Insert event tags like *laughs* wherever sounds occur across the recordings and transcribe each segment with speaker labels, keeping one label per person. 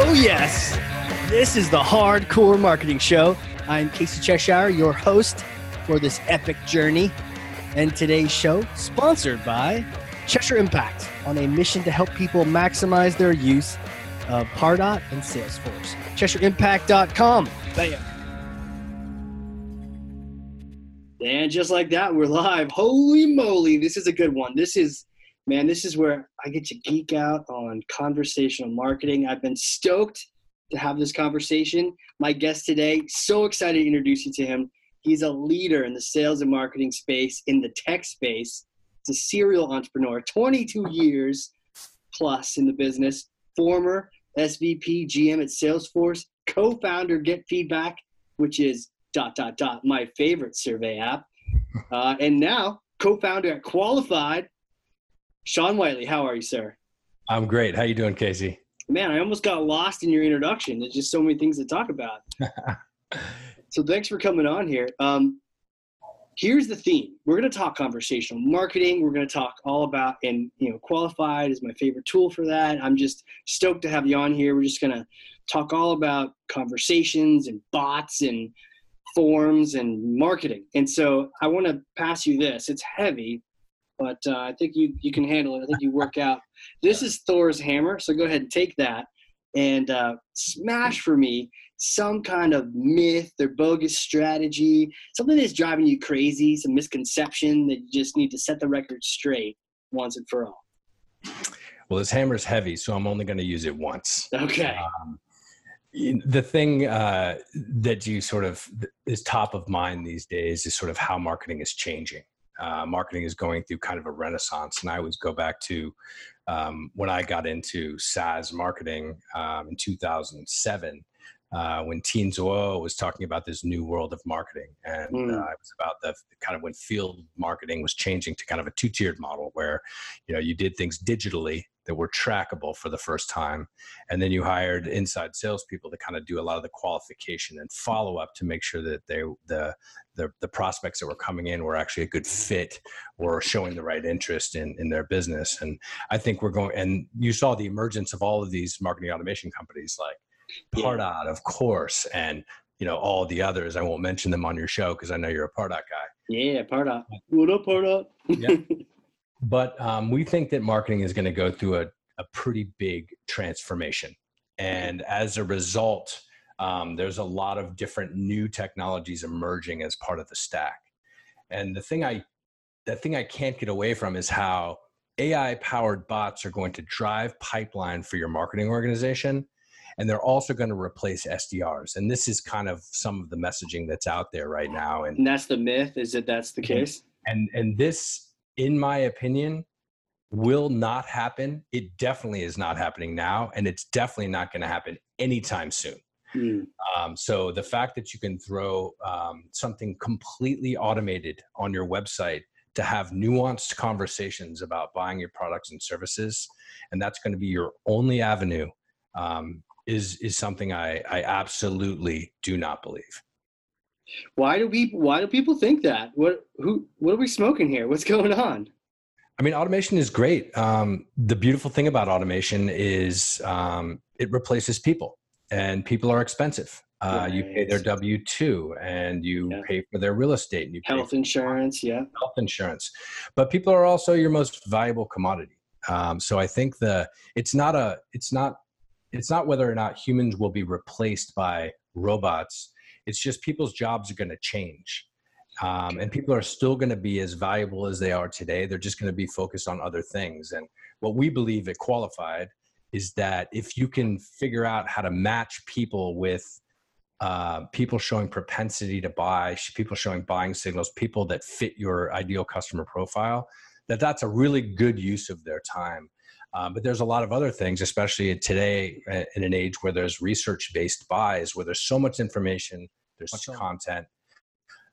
Speaker 1: Oh, yes. This is the Hard Corps Marketing Show. I'm Casey Cheshire, your host for this epic journey. And today's show, sponsored by Cheshire Impact, on a mission to help people maximize their use of Pardot and Salesforce. CheshireImpact.com. Bam. And just like that, we're live. Holy moly, this is a good one. This is, man, this is where I get to geek out on conversational marketing. I've been stoked to have this conversation. My guest today, so excited to introduce you to him. He's a leader in the sales and marketing space, in the tech space. He's a serial entrepreneur, 22 years plus in the business, former SVP GM at Salesforce, co-founder Get Feedback, which is dot dot dot my favorite survey app, *laughs* uh, and now co-founder at Qualified. Sean Whiteley, how are you, sir?
Speaker 2: I'm great. How you doing, Casey?
Speaker 1: Man, I almost got lost in your introduction. There's just so many things to talk about. *laughs* so thanks for coming on here. Um, here's the theme. We're going to talk conversational marketing. We're going to talk all about, and you know, qualified is my favorite tool for that. I'm just stoked to have you on here. We're just going to talk all about conversations and bots and forms and marketing. And so I want to pass you this. It's heavy, but uh, I think you you can handle it. I think you work out. This is Thor's hammer. So go ahead and take that and uh, smash for me some kind of myth or bogus strategy, something that's driving you crazy, some misconception that you just need to set the record straight once and for all.
Speaker 2: Well, this hammer is heavy, so I'm only going to use it once.
Speaker 1: Okay.
Speaker 2: Um, the thing uh, that you sort of is top of mind these days is sort of how marketing is changing. Uh, marketing is going through kind of a renaissance, and I always go back to um, when I got into SaaS marketing um, in 2007 uh, when Tien Tzuo was talking about this new world of marketing. And mm. uh, it was about the kind of when field marketing was changing to kind of a two tiered model where, you know, you did things digitally that were trackable for the first time. And then you hired inside salespeople to kind of do a lot of the qualification and follow up to make sure that they, the, the, the prospects that were coming in were actually a good fit or showing the right interest in, in their business. And I think we're going, and you saw the emergence of all of these marketing automation companies like Pardot, yeah. of course, and you know all the others. I won't mention them on your show because I know you're a Pardot guy.
Speaker 1: Yeah, Pardot. What up, Pardot?
Speaker 2: yeah. *laughs* But um, we think that marketing is going to go through a, a pretty big transformation, and as a result, um, there's a lot of different new technologies emerging as part of the stack. And the thing I, the thing I can't get away from is how AI powered bots are going to drive pipeline for your marketing organization and they're also going to replace SDRs. And this is kind of some of the messaging that's out there right now.
Speaker 1: And, and that's the myth is that that's the case.
Speaker 2: And and this, in my opinion, will not happen. It definitely is not happening now, and it's definitely not going to happen anytime soon. Mm. Um, so the fact that you can throw um, something completely automated on your website to have nuanced conversations about buying your products and services, and that's going to be your only avenue um, is is something I I absolutely do not believe.
Speaker 1: Why do we Why do people think that? What who What are we smoking here? What's going on?
Speaker 2: I mean, automation is great. Um, the beautiful thing about automation is um, it replaces people, and people are expensive. Uh, right. You pay their W two, and you yeah. pay for their real estate, and you
Speaker 1: health insurance, yeah,
Speaker 2: health insurance. But people are also your most valuable commodity. Um, so I think the it's not a it's not it's not whether or not humans will be replaced by robots it's just people's jobs are going to change. Um, and people are still going to be as valuable as they are today they're just going to be focused on other things. And what we believe at qualified is that if you can figure out how to match people with uh, people showing propensity to buy people showing buying signals people that fit your ideal customer profile that that's a really good use of their time um, but there's a lot of other things, especially today uh, in an age where there's research based buys, where there's so much information, there's much content.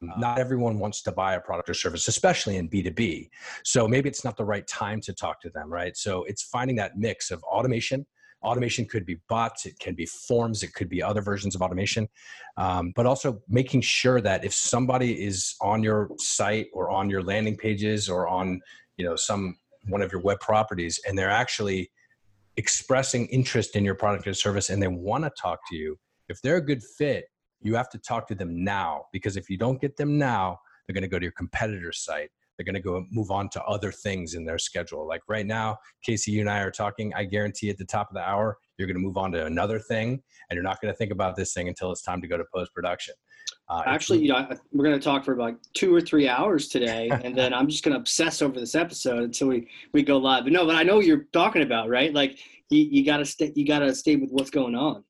Speaker 2: Uh, not everyone wants to buy a product or service, especially in B2B. So maybe it's not the right time to talk to them, right? So it's finding that mix of automation. Automation could be bots, it can be forms, it could be other versions of automation, um, but also making sure that if somebody is on your site or on your landing pages or on you know some one of your web properties and they're actually expressing interest in your product or service and they want to talk to you, if they're a good fit, you have to talk to them now because if you don't get them now, they're going to go to your competitor's site. They're going to go move on to other things in their schedule. Like right now, Casey, you and I are talking. I guarantee at the top of the hour, you're going to move on to another thing, and you're not going to think about this thing until it's time to go to post production.
Speaker 1: Uh, Actually, you know, we're going to talk for about two or three hours today, *laughs* and then I'm just going to obsess over this episode until we we go live. But no, but I know what you're talking about, right? Like you, you got to stay, you got to stay with what's going on.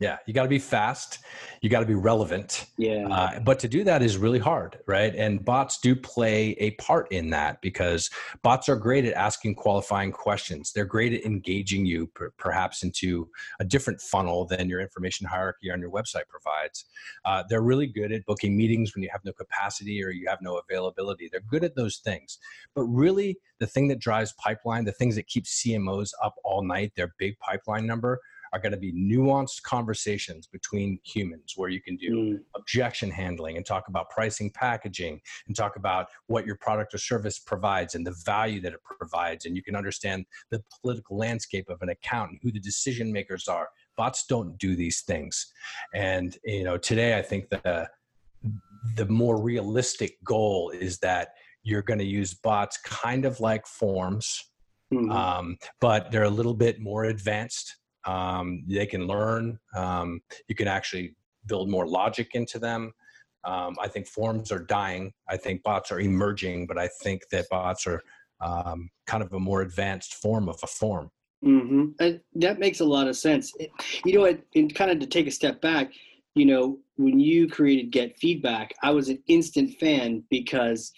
Speaker 2: Yeah, you got to be fast. You got to be relevant.
Speaker 1: Yeah. Uh,
Speaker 2: but to do that is really hard, right? And bots do play a part in that because bots are great at asking qualifying questions. They're great at engaging you per- perhaps into a different funnel than your information hierarchy on your website provides. Uh, they're really good at booking meetings when you have no capacity or you have no availability. They're good at those things. But really, the thing that drives pipeline, the things that keep CMOs up all night, their big pipeline number, are going to be nuanced conversations between humans where you can do mm. objection handling and talk about pricing packaging and talk about what your product or service provides and the value that it provides and you can understand the political landscape of an account and who the decision makers are bots don't do these things and you know today i think the the more realistic goal is that you're going to use bots kind of like forms mm-hmm. um, but they're a little bit more advanced um, they can learn. Um, you can actually build more logic into them. Um, I think forms are dying. I think bots are emerging, but I think that bots are um, kind of a more advanced form of a form.
Speaker 1: Mm-hmm. And that makes a lot of sense. You know, and kind of to take a step back, you know, when you created Get Feedback, I was an instant fan because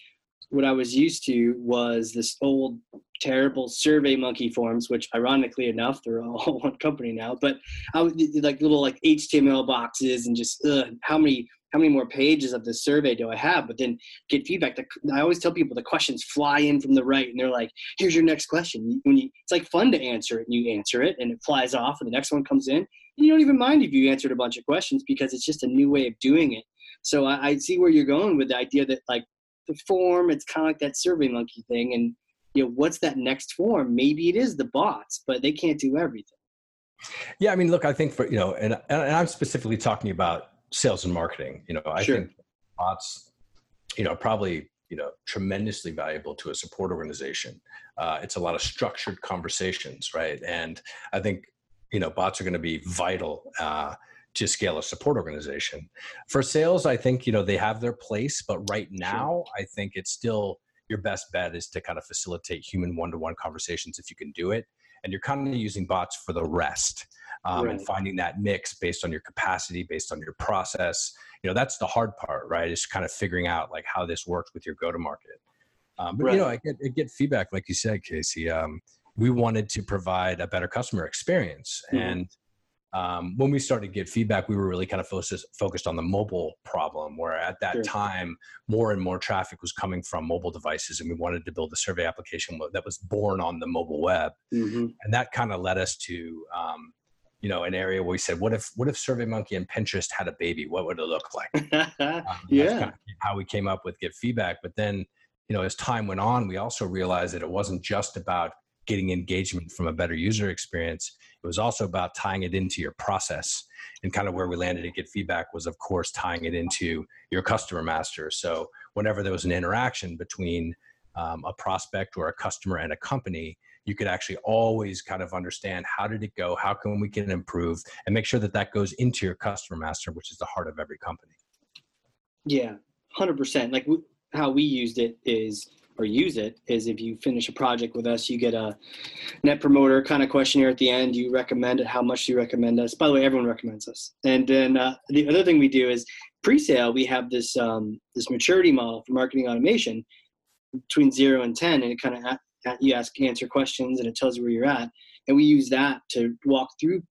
Speaker 1: what I was used to was this old terrible SurveyMonkey forms which ironically enough they're all *laughs* one company now but i would like little like html boxes and just ugh, how many how many more pages of this survey do i have? But then get feedback i always tell people the questions fly in from the right and they're like here's your next question. When you it's like fun to answer it and you answer it and it flies off and the next one comes in and you don't even mind if you answered a bunch of questions because it's just a new way of doing it. So I, I see where you're going with the idea that like the form it's kind of like that SurveyMonkey thing and you know what's that next form? Maybe it is the bots but they can't do everything.
Speaker 2: Yeah i mean look i think for you know and, and i'm specifically talking about sales and marketing you know i sure. think bots you know probably you know tremendously valuable to a support organization. Uh, it's a lot of structured conversations right? And i think you know bots are going to be vital uh, to scale a support organization for sales i think you know they have their place but right now sure. i think it's still your best bet is to kind of facilitate human one-to-one conversations if you can do it and you're kind of using bots for the rest um, right. and finding that mix based on your capacity based on your process you know that's the hard part right is kind of figuring out like how this works with your go-to-market um, but right. you know I get, I get feedback like you said casey um, we wanted to provide a better customer experience mm-hmm. and um, when we started to get feedback, we were really kind of focused, focused on the mobile problem, where at that sure. time, more and more traffic was coming from mobile devices, and we wanted to build a survey application that was born on the mobile web, mm-hmm. and that kind of led us to, um, you know, an area where we said, what if, what if SurveyMonkey and Pinterest had a baby? What would it look like? *laughs*
Speaker 1: um, yeah, kind of
Speaker 2: how we came up with get feedback, but then, you know, as time went on, we also realized that it wasn't just about getting engagement from a better user experience. It was also about tying it into your process. And kind of where we landed at Get Feedback was, of course, tying it into your customer master. So whenever there was an interaction between um, a prospect or a customer and a company, you could actually always kind of understand how did it go, how can we can improve, and make sure that that goes into your customer master, which is the heart of every company.
Speaker 1: Yeah, hundred percent. Like how we used it is or use it is if you finish a project with us, you get a net promoter kind of questionnaire at the end. You recommend it. How much do you recommend us? By the way, everyone recommends us. And then uh, the other thing we do is pre-sale. We have this um, this maturity model for marketing automation between zero and ten, and it kind of you ask answer questions and it tells you where you're at. And we use that to walk through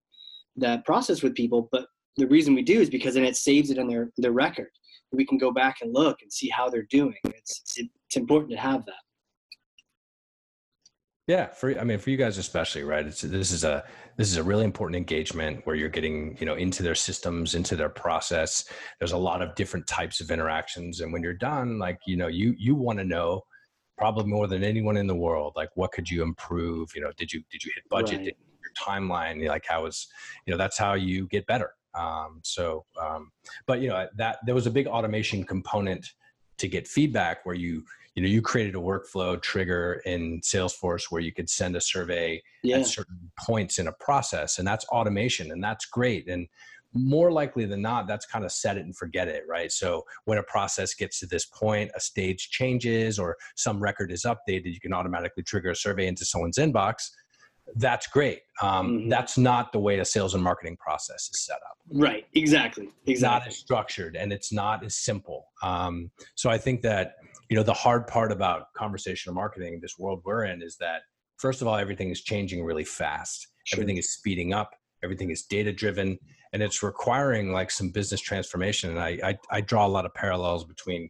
Speaker 1: that process with people. But the reason we do is because then it saves it in their their record we can go back and look and see how they're doing. It's it's, it's important to have that.
Speaker 2: Yeah, for I mean for you guys especially, right? It's this is a this is a really important engagement where you're getting, you know, into their systems, into their process. There's a lot of different types of interactions and when you're done, like, you know, you you want to know probably more than anyone in the world, like what could you improve, you know, did you did you hit budget? Right. Did your timeline like how is you know that's how you get better um, so um, but you know that there was a big automation component to get feedback where you you know you created a workflow trigger in salesforce where you could send a survey yeah. at certain points in a process and that's automation and that's great and more likely than not that's kind of set it and forget it right so when a process gets to this point a stage changes or some record is updated you can automatically trigger a survey into someone's inbox that's great. Um, mm-hmm. that's not the way a sales and marketing process is set up.
Speaker 1: Right. Exactly. Exactly.
Speaker 2: not as structured and it's not as simple. Um, so i think that you know the hard part about conversational marketing this world we're in is that first of all everything is changing really fast. Sure. everything is speeding up. Everything is data driven and it's requiring like some business transformation. And I, I, I draw a lot of parallels between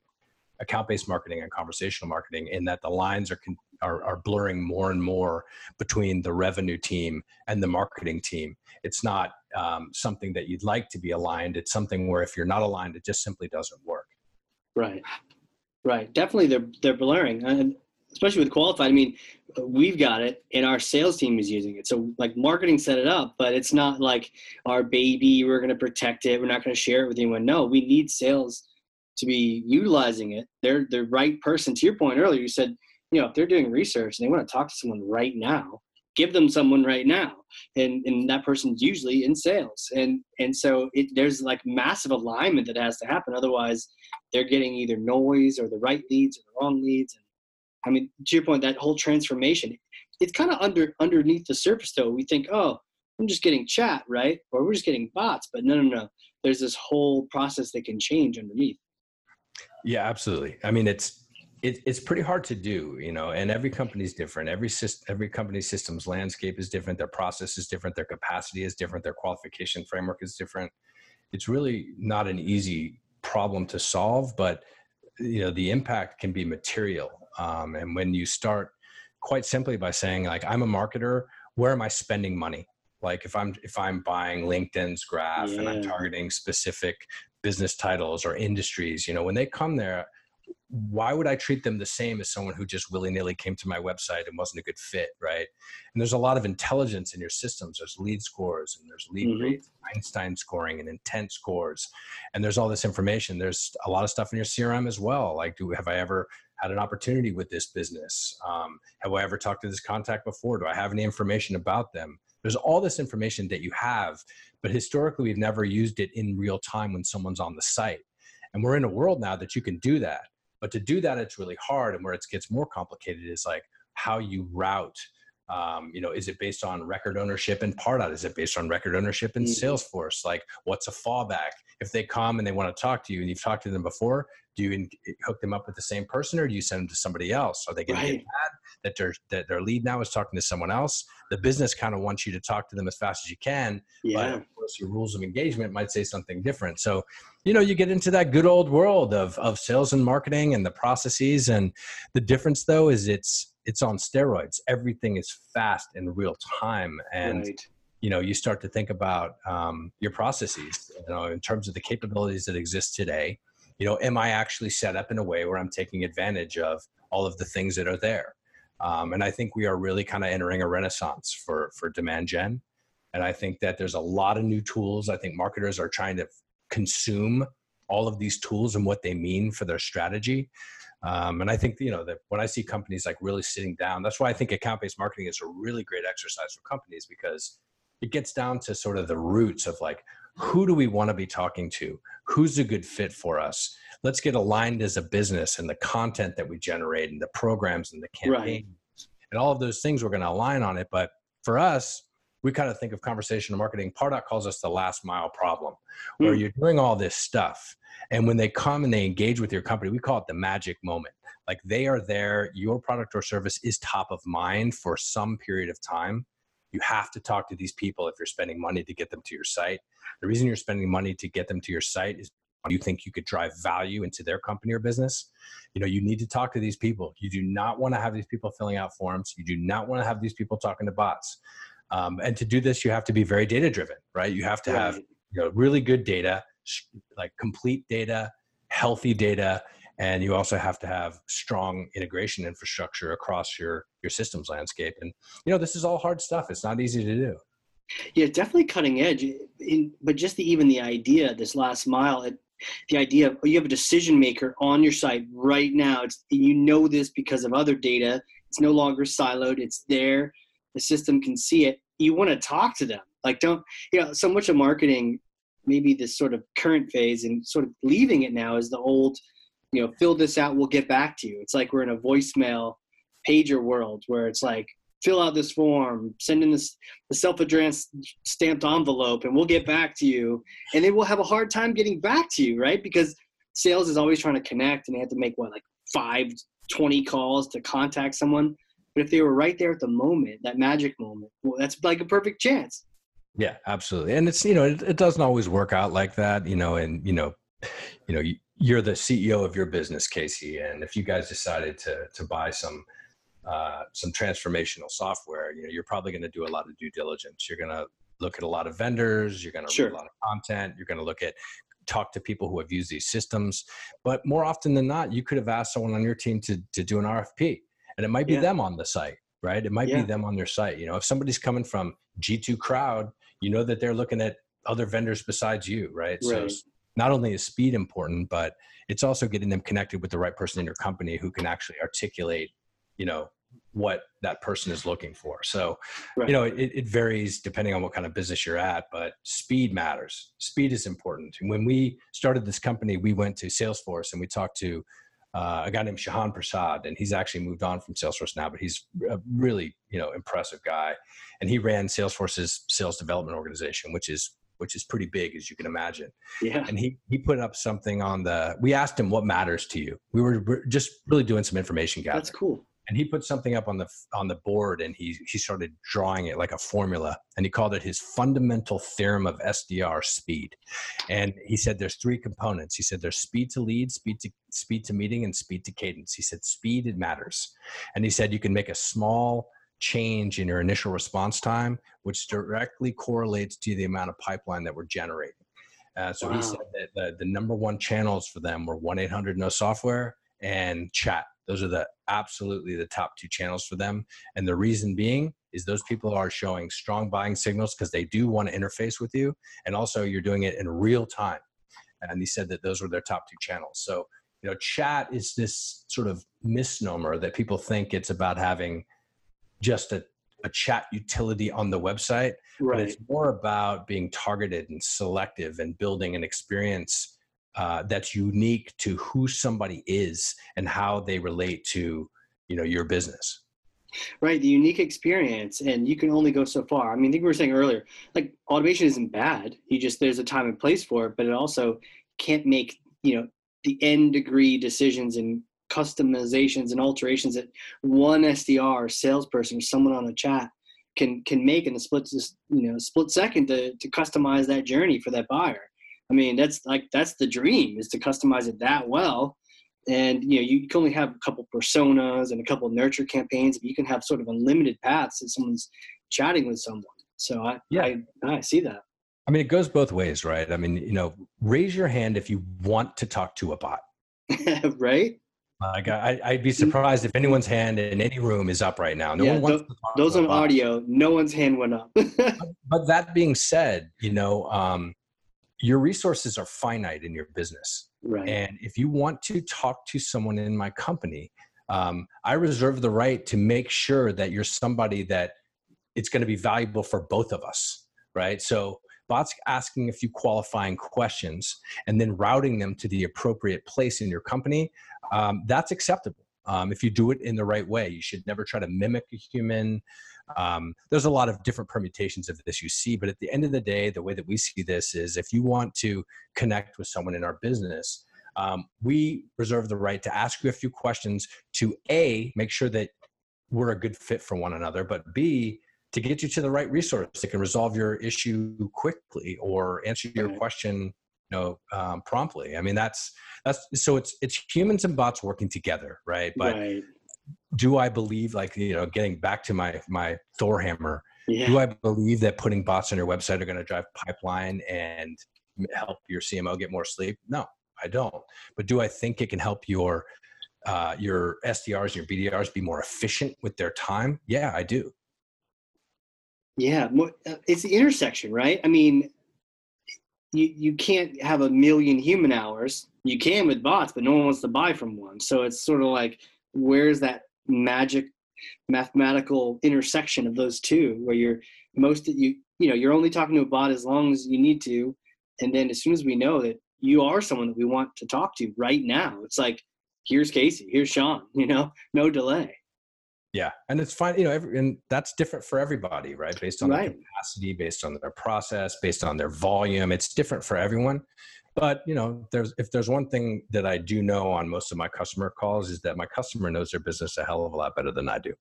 Speaker 2: account-based marketing and conversational marketing in that the lines are, are are blurring more and more between the revenue team and the marketing team it's not um, something that you'd like to be aligned it's something where if you're not aligned it just simply doesn't work
Speaker 1: right Right. Definitely they're they're blurring. And especially with qualified. I mean, we've got it and our sales team is using it. So like marketing set it up, but it's not like our baby, we're going to protect it. We're not going to share it with anyone. No, we need sales to be utilizing it. They're the right person. To your point earlier, you said, you know, if they're doing research and they want to talk to someone right now, give them someone right now. And and that person's usually in sales. And and so it there's like massive alignment that has to happen. Otherwise they're getting either noise or the right leads or the wrong leads. And i mean to your point that whole transformation it's kind of under underneath the surface though. We think oh i'm just getting chat right? Or we're just getting bots. But no no no. There's this whole process that can change underneath.
Speaker 2: Yeah absolutely. I mean it's it, it's pretty hard to do, you know, and every company is different. Every system, every company's systems landscape is different. Their process is different. Their capacity is different. Their qualification framework is different. It's really not an easy problem to solve, but you know, the impact can be material. Um, and when you start quite simply by saying like, I'm a marketer, where am I spending money? Like if I'm, if I'm buying LinkedIn's graph yeah. and I'm targeting specific business titles or industries, you know, when they come there, why would I treat them the same as someone who just willy nilly came to my website and wasn't a good fit, right? And there's a lot of intelligence in your systems. There's lead scores and there's lead mm-hmm. rates, Einstein scoring and intent scores, and there's all this information. There's a lot of stuff in your CRM as well. Like, do have I ever had an opportunity with this business? Um, have I ever talked to this contact before? Do I have any information about them? There's all this information that you have, but historically we've never used it in real time when someone's on the site. And we're in a world now that you can do that but to do that, it's really hard. And where it gets more complicated is like how you route. Um, you know, is it based on record ownership in Pardot? Is it based on record ownership in mm-hmm. Salesforce? Like, what's a fallback? If they come and they want to talk to you and you've talked to them before, do you hook them up with the same person or do you send them to somebody else? Are they going right. to get mad that their that their lead now is talking to someone else? The business kind of wants you to talk to them as fast as you can, yeah. but of course your rules of engagement might say something different. So you know you get into that good old world of of sales and marketing and the processes and the difference though is it's it's on steroids everything is fast in real time and right. you know you start to think about um, your processes you know in terms of the capabilities that exist today you know am i actually set up in a way where i'm taking advantage of all of the things that are there um, and i think we are really kind of entering a renaissance for for demand gen. And i think that there's a lot of new tools. I think marketers are trying to consume all of these tools and what they mean for their strategy. Um, and I think you know that when I see companies like really sitting down, that's why I think account-based marketing is a really great exercise for companies because it gets down to sort of the roots of like who do we want to be talking to? Who's a good fit for us let's get aligned as a business and the content that we generate and the programs and the campaigns right. and all of those things we're going to align on it but for us we kind of think of conversational marketing. Pardot calls us the last mile problem, where mm. you're doing all this stuff. And when they come and they engage with your company, we call it the magic moment. Like they are there, your product or service is top of mind for some period of time. You have to talk to these people if you're spending money to get them to your site. The reason you're spending money to get them to your site is you think you could drive value into their company or business you know you need to talk to these people you do not want to have these people filling out forms you do not want to have these people talking to bots um, and to do this, you have to be very data driven, right? You have to have you know really good data, like complete data, healthy data, and you also have to have strong integration infrastructure across your your systems landscape. And you know this is all hard stuff. It's not easy to do.
Speaker 1: Yeah, definitely cutting edge. In, but just the, even the idea, this last mile, it, the idea of oh, you have a decision maker on your site right now. It's you know this because of other data. It's no longer siloed. It's there. The system can see it. You want to talk to them. Like don't you know so much of marketing, maybe this sort of current phase and sort of leaving it now is the old, you know, fill this out. We'll get back to you. It's like we're in a voicemail pager world where it's like fill out this form, send in this the self-addressed stamped envelope, and we'll get back to you. And they will have a hard time getting back to you, right? Because sales is always trying to connect, and they have to make what like five, 20 calls to contact someone. But if they were right there at the moment, that magic moment, well, that's like a perfect chance.
Speaker 2: Yeah, absolutely. And it's you know it, it doesn't always work out like that, you know, and you know, you know, you're the CEO of your business, Casey, and if you guys decided to to buy some uh, some transformational software, you know, you're probably going to do a lot of due diligence. You're going to look at a lot of vendors. You're going to sure. read a lot of content. You're going to look at talk to people who have used these systems. But more often than not, you could have asked someone on your team to to do an RFP, and it might be yeah. them on the site, right? It might yeah. be them on their site. You know, if somebody's coming from G2 Crowd, you know that they're looking at other vendors besides you, right? right. So not only is speed important, but it's also getting them connected with the right person in your company who can actually articulate you know what that person is looking for so right. you know it, it, varies depending on what kind of business you're at but speed matters speed is important and when we started this company we went to salesforce and we talked to uh, a guy named shahan prasad and he's actually moved on from salesforce now but he's a really you know impressive guy and he ran salesforce's sales development organization which is which is pretty big as you can imagine. Yeah. And he he put up something on the. We asked him what matters to you. We were just really doing some information gathering.
Speaker 1: That's cool
Speaker 2: and he put something up on the on the board and he he started drawing it like a formula and he called it his fundamental theorem of SDR speed. And he said there's three components. He said there's speed to lead speed to speed to meeting and speed to cadence. He said speed it matters. And he said you can make a small change in your initial response time which directly correlates to the amount of pipeline that we're generating. Uh, so wow. he said that the, the number one channels for them were 1-800 no software and chat those are the absolutely the top two channels for them. And the reason being is those people are showing strong buying signals because they do want to interface with you. And also you're doing it in real time. And he said that those were their top two channels. So, you know, chat is this sort of misnomer that people think it's about having just a, a chat utility on the website. Right. But it's more about being targeted and selective and building an experience uh, that's unique to who somebody is and how they relate to you know your business.
Speaker 1: Right the unique experience and you can only go so far. I mean i think we were saying earlier like automation isn't bad you just there's a time and place for it but it also can't make you know the end degree decisions and customizations and alterations that one sdr or salesperson or someone on a chat can can make in a split you know split second to, to customize that journey for that buyer I mean, that's like that's the dream is to customize it that well. And you know, you can only have a couple personas and a couple nurture campaigns, but you can have sort of unlimited paths if someone's chatting with someone. So I yeah, I, I see that.
Speaker 2: I mean, it goes both ways, right? I mean, you know, raise your hand if you want to talk to a bot. *laughs*
Speaker 1: right?
Speaker 2: Like I, I'd be surprised if anyone's hand in any room is up right now. No
Speaker 1: yeah, one wants th- those on audio. No one's hand went up. *laughs*
Speaker 2: but, but that being said, you know, um, your resources are finite in your business. Right. And if you want to talk to someone in my company, um, I reserve the right to make sure that you're somebody that it's going to be valuable for both of us. Right. So bots asking a few qualifying questions and then routing them to the appropriate place in your company, um, that's acceptable. Um, if you do it in the right way, you should never try to mimic a human. Um, there's a lot of different permutations of this you see, but at the end of the day, the way that we see this is if you want to connect with someone in our business, um, we reserve the right to ask you a few questions to A, make sure that we're a good fit for one another, but B, to get you to the right resource that can resolve your issue quickly or answer your question you know um, promptly. I mean that's that's so it's it's humans and bots working together right? But right do I believe like you know getting back to my my Thor hammer? Yeah. Do I believe that putting bots on your website are going to drive pipeline and help your CMO get more sleep? No, I don't. But do I think it can help your uh, your SDRs and your BDRs be more efficient with their time? Yeah, I do.
Speaker 1: Yeah, uh, it's the intersection, right? I mean, you you can't have a million human hours. You can with bots, but no one wants to buy from one. So it's sort of like where's that magic mathematical intersection of those two where you're most that you you know you're only talking to a bot as long as you need to and then as soon as we know that you are someone that we want to talk to right now it's like here's casey here's sean *laughs* you know? No delay.
Speaker 2: Yeah and it's fine you know every, and that's different for everybody right? Based on right. their capacity based on their process based on their volume it's different for everyone but you know there's if there's one thing that i do know on most of my customer calls is that my customer knows their business a hell of a lot better than i do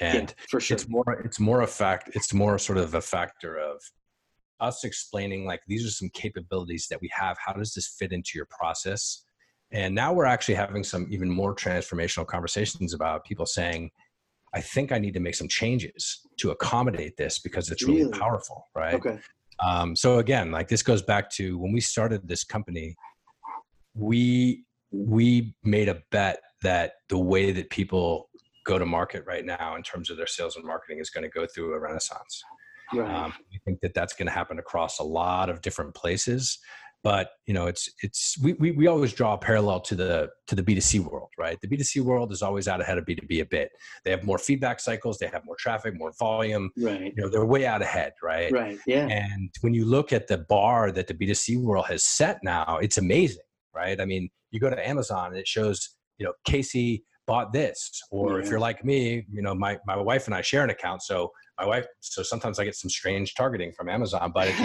Speaker 2: and
Speaker 1: yeah, for sure
Speaker 2: it's more it's more a fact it's more sort of a factor of us explaining like these are some capabilities that we have how does this fit into your process and now we're actually having some even more transformational conversations about people saying, I think I need to make some changes to accommodate this because it's really, really? powerful, right?
Speaker 1: Okay.
Speaker 2: Um, so again, like this goes back to when we started this company, we we made a bet that the way that people go to market right now in terms of their sales and marketing is going to go through a renaissance. Right. Um, we think that that's going to happen across a lot of different places but you know it's it's we, we, we always draw a parallel to the to the b2c world right? The b2c world is always out ahead of b2b a bit. They have more feedback cycles they have more traffic more volume
Speaker 1: right.
Speaker 2: you know they're way out ahead right?
Speaker 1: Right yeah.
Speaker 2: And when you look at the bar that the b2c world has set now it's amazing right? I mean you go to amazon and it shows you know casey bought this or yeah. if you're like me you know my, my wife and i share an account so my wife so sometimes i get some strange targeting from amazon but *laughs*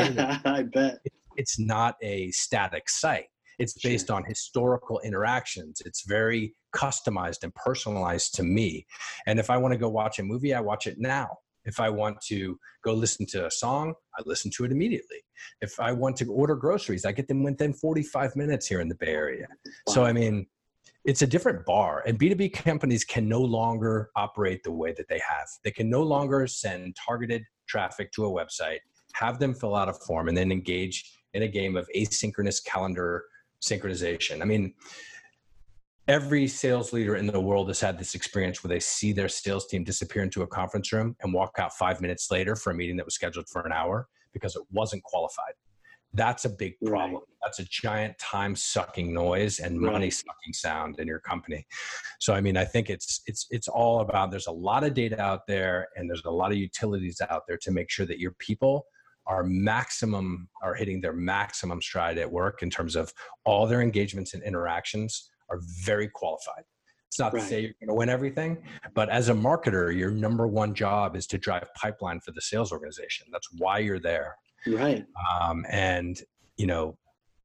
Speaker 1: i bet
Speaker 2: it's not a static site. It's based sure. on historical interactions. It's very customized and personalized to me. And if I want to go watch a movie, I watch it now. If I want to go listen to a song, I listen to it immediately. If I want to order groceries, I get them within 45 minutes here in the Bay Area. Wow. So, I mean, it's a different bar and b2b companies can no longer operate the way that they have they can no longer send targeted traffic to a website have them fill out a form and then engage in a game of asynchronous calendar synchronization. I mean, every sales leader in the world has had this experience where they see their sales team disappear into a conference room and walk out five minutes later for a meeting that was scheduled for an hour because it wasn't qualified. That's a big problem. Right. That's a giant time sucking noise and money sucking sound in your company. So I mean, I think it's it's it's all about there's a lot of data out there and there's a lot of utilities out there to make sure that your people are maximum are hitting their maximum stride at work in terms of all their engagements and interactions are very qualified. It's not right. to say you're going to win everything but as a marketer your number one job is to drive pipeline for the sales organization. That's why you're there.
Speaker 1: Right.
Speaker 2: Um, and you know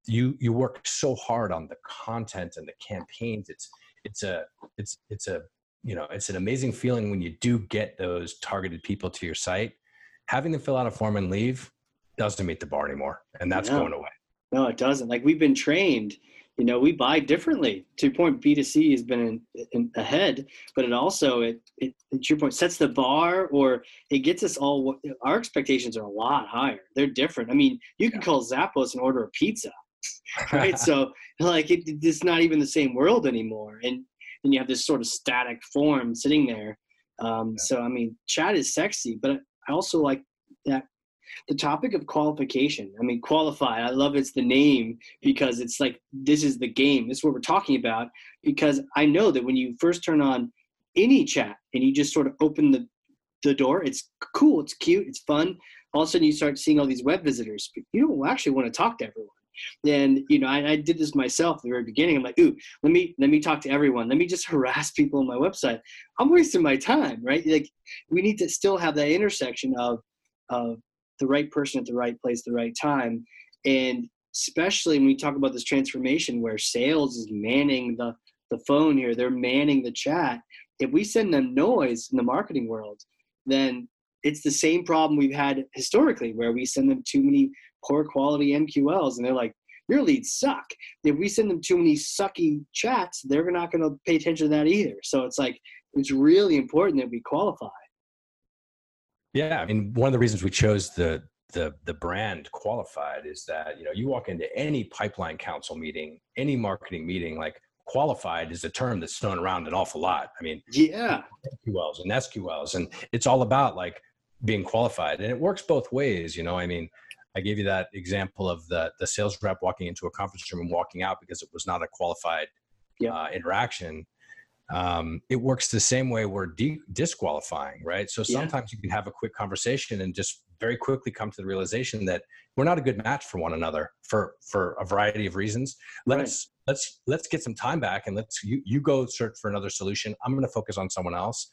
Speaker 2: you you work so hard on the content and the campaigns. It's it's a it's it's a you know it's an amazing feeling when you do get those targeted people to your site having them fill out a form and leave doesn't meet the bar anymore, and that's no. going away.
Speaker 1: No, it doesn't. Like we've been trained, you know, we buy differently. To your point, B2C has been in, in, ahead, but it also, it, it, to your point, sets the bar or it gets us all, our expectations are a lot higher. They're different. I mean, you can yeah. call Zappos and order a pizza, *laughs* right? so like it, it's not even the same world anymore. And, and you have this sort of static form sitting there. Um, yeah. So, I mean, chat is sexy, but I also like that the topic of qualification. I mean, qualified. I love it's the name because it's like this is the game. This is what we're talking about. Because I know that when you first turn on any chat and you just sort of open the the door, it's cool, it's cute, it's fun. All of a sudden, you start seeing all these web visitors. but You don't actually want to talk to everyone. And you know, I, I, did this myself at the very beginning. I'm like, ooh, let me let me talk to everyone. Let me just *laughs* harass people on my website. I'm wasting my time, right? Like, we need to still have that intersection of of the right person at the right place, the right time, and especially when we talk about this transformation where sales is manning the the phone here, they're manning the chat. If we send them noise in the marketing world, then it's the same problem we've had historically where we send them too many poor quality MQLs and they're like, your leads suck. If we send them too many sucky chats, they're not going to pay attention to that either. So it's like, it's really important that we qualify.
Speaker 2: Yeah. I mean, one of the reasons we chose the, the, the brand qualified is that, you know, you walk into any pipeline council meeting, any marketing meeting, like qualified is a term that's thrown around an awful lot. I mean,
Speaker 1: yeah,
Speaker 2: MQLs and SQLs, and it's all about like being qualified, and it works both ways. You know, I mean, I gave you that example of the the sales rep walking into a conference room and walking out because it was not a qualified
Speaker 1: Yeah.
Speaker 2: uh, interaction. Um, it works the same way we're de- disqualifying, right? So
Speaker 1: Yeah.
Speaker 2: sometimes you can have a quick conversation and just very quickly come to the realization that we're not a good match for one another for for a variety of reasons. Let's let's let's get some time back and let's you you go search for another solution. I'm going to focus on someone else.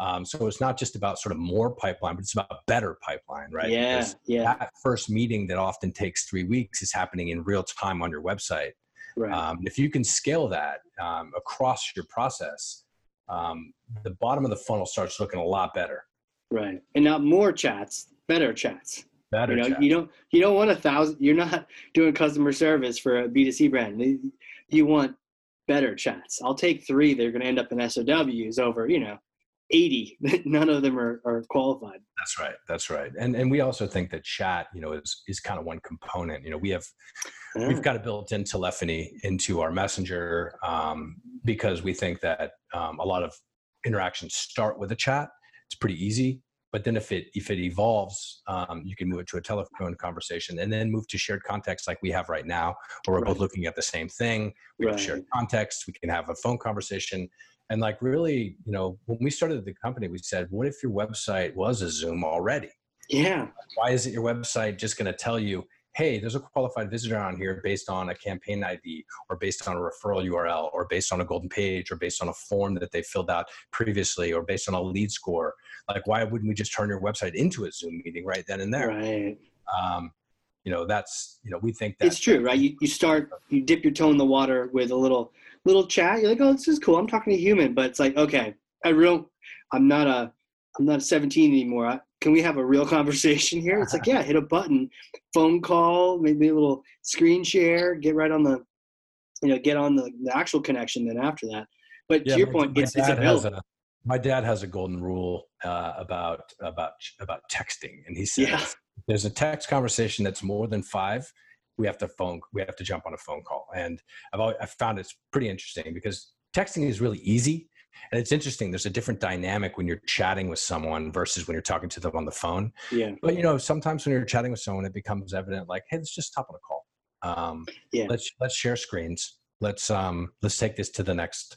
Speaker 2: Um, so it's not just about sort of more pipeline, but it's about better pipeline, right?
Speaker 1: Yeah,
Speaker 2: Because
Speaker 1: yeah,
Speaker 2: that first meeting that often takes three weeks is happening in real time on your website.
Speaker 1: right.
Speaker 2: Um, if you can scale that um, across your process, um, the bottom of the funnel starts looking a lot better.
Speaker 1: right. And not more chats, better chats.
Speaker 2: Better.
Speaker 1: you know,
Speaker 2: chat.
Speaker 1: you don't you don't want a thousand. You're not *laughs* doing customer service for a B2C brand. You want better chats. I'll take three. They're going to end up in SOWs over you know, eighty. *laughs* None of them are, are qualified.
Speaker 2: That's right. That's right. And and we also think that chat, you know, is is kind of one component. You know, we have
Speaker 1: Ah,
Speaker 2: we've got a built-in telephony into our messenger um, because we think that um, a lot of interactions start with a chat. It's pretty easy, but then if it if it evolves, um, you can move it to a telephone conversation and then move to shared context like we have right now, where we're both looking at the same thing. We have shared context. We can have a phone conversation. And like really, you know, when we started the company, we said, what if your website was a Zoom already?
Speaker 1: yeah,
Speaker 2: why isn't your website just going to tell you hey there's a qualified visitor on here based on a campaign id or based on a referral url or based on a golden page or based on a form that they filled out previously or based on a lead score like why wouldn't we just turn your website into a zoom meeting right then and there
Speaker 1: right.
Speaker 2: um, you know that's you know we think that
Speaker 1: It's true, right? You you start you dip your toe in the water with a little little chat. You're like, oh, this is cool. I'm talking to a human, but it's like, okay, I real, I'm not a, I'm not 17 anymore. I, can we have a real *laughs* conversation here? It's like, *laughs* yeah, hit a button, phone call, maybe a little screen share, get right on the, you know, get on the, the actual connection. Then after that, but
Speaker 2: Yeah,
Speaker 1: to your
Speaker 2: my-
Speaker 1: point,
Speaker 2: my
Speaker 1: it's it's
Speaker 2: dad has
Speaker 1: available.
Speaker 2: a my dad has a golden rule uh, about about about texting, and he says
Speaker 1: Yeah.
Speaker 2: there's a text conversation that's more than five. We have to phone. We have to jump on a phone call, and I've always, I found it's pretty interesting because texting is really easy, and it's interesting. There's a different dynamic when you're chatting with someone versus when you're talking to them on the phone.
Speaker 1: Yeah,
Speaker 2: But you know, sometimes when you're chatting with someone, it becomes evident, like, hey, let's just hop on a call. Um,
Speaker 1: Yeah.
Speaker 2: Let's let's share screens. Let's um let's take this to the next.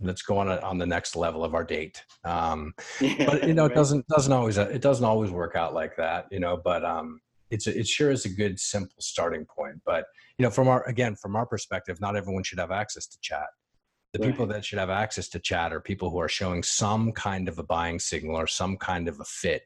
Speaker 2: Let's go on a, on the next level of our date. Um, *laughs* but you know, it doesn't doesn't always it doesn't always work out like that. You know, but um, it's a, it sure is a good simple starting point. But you know, from our again from our perspective, not everyone should have access to chat. The people that should have access to chat are people who are showing some kind of a buying signal or some kind of a fit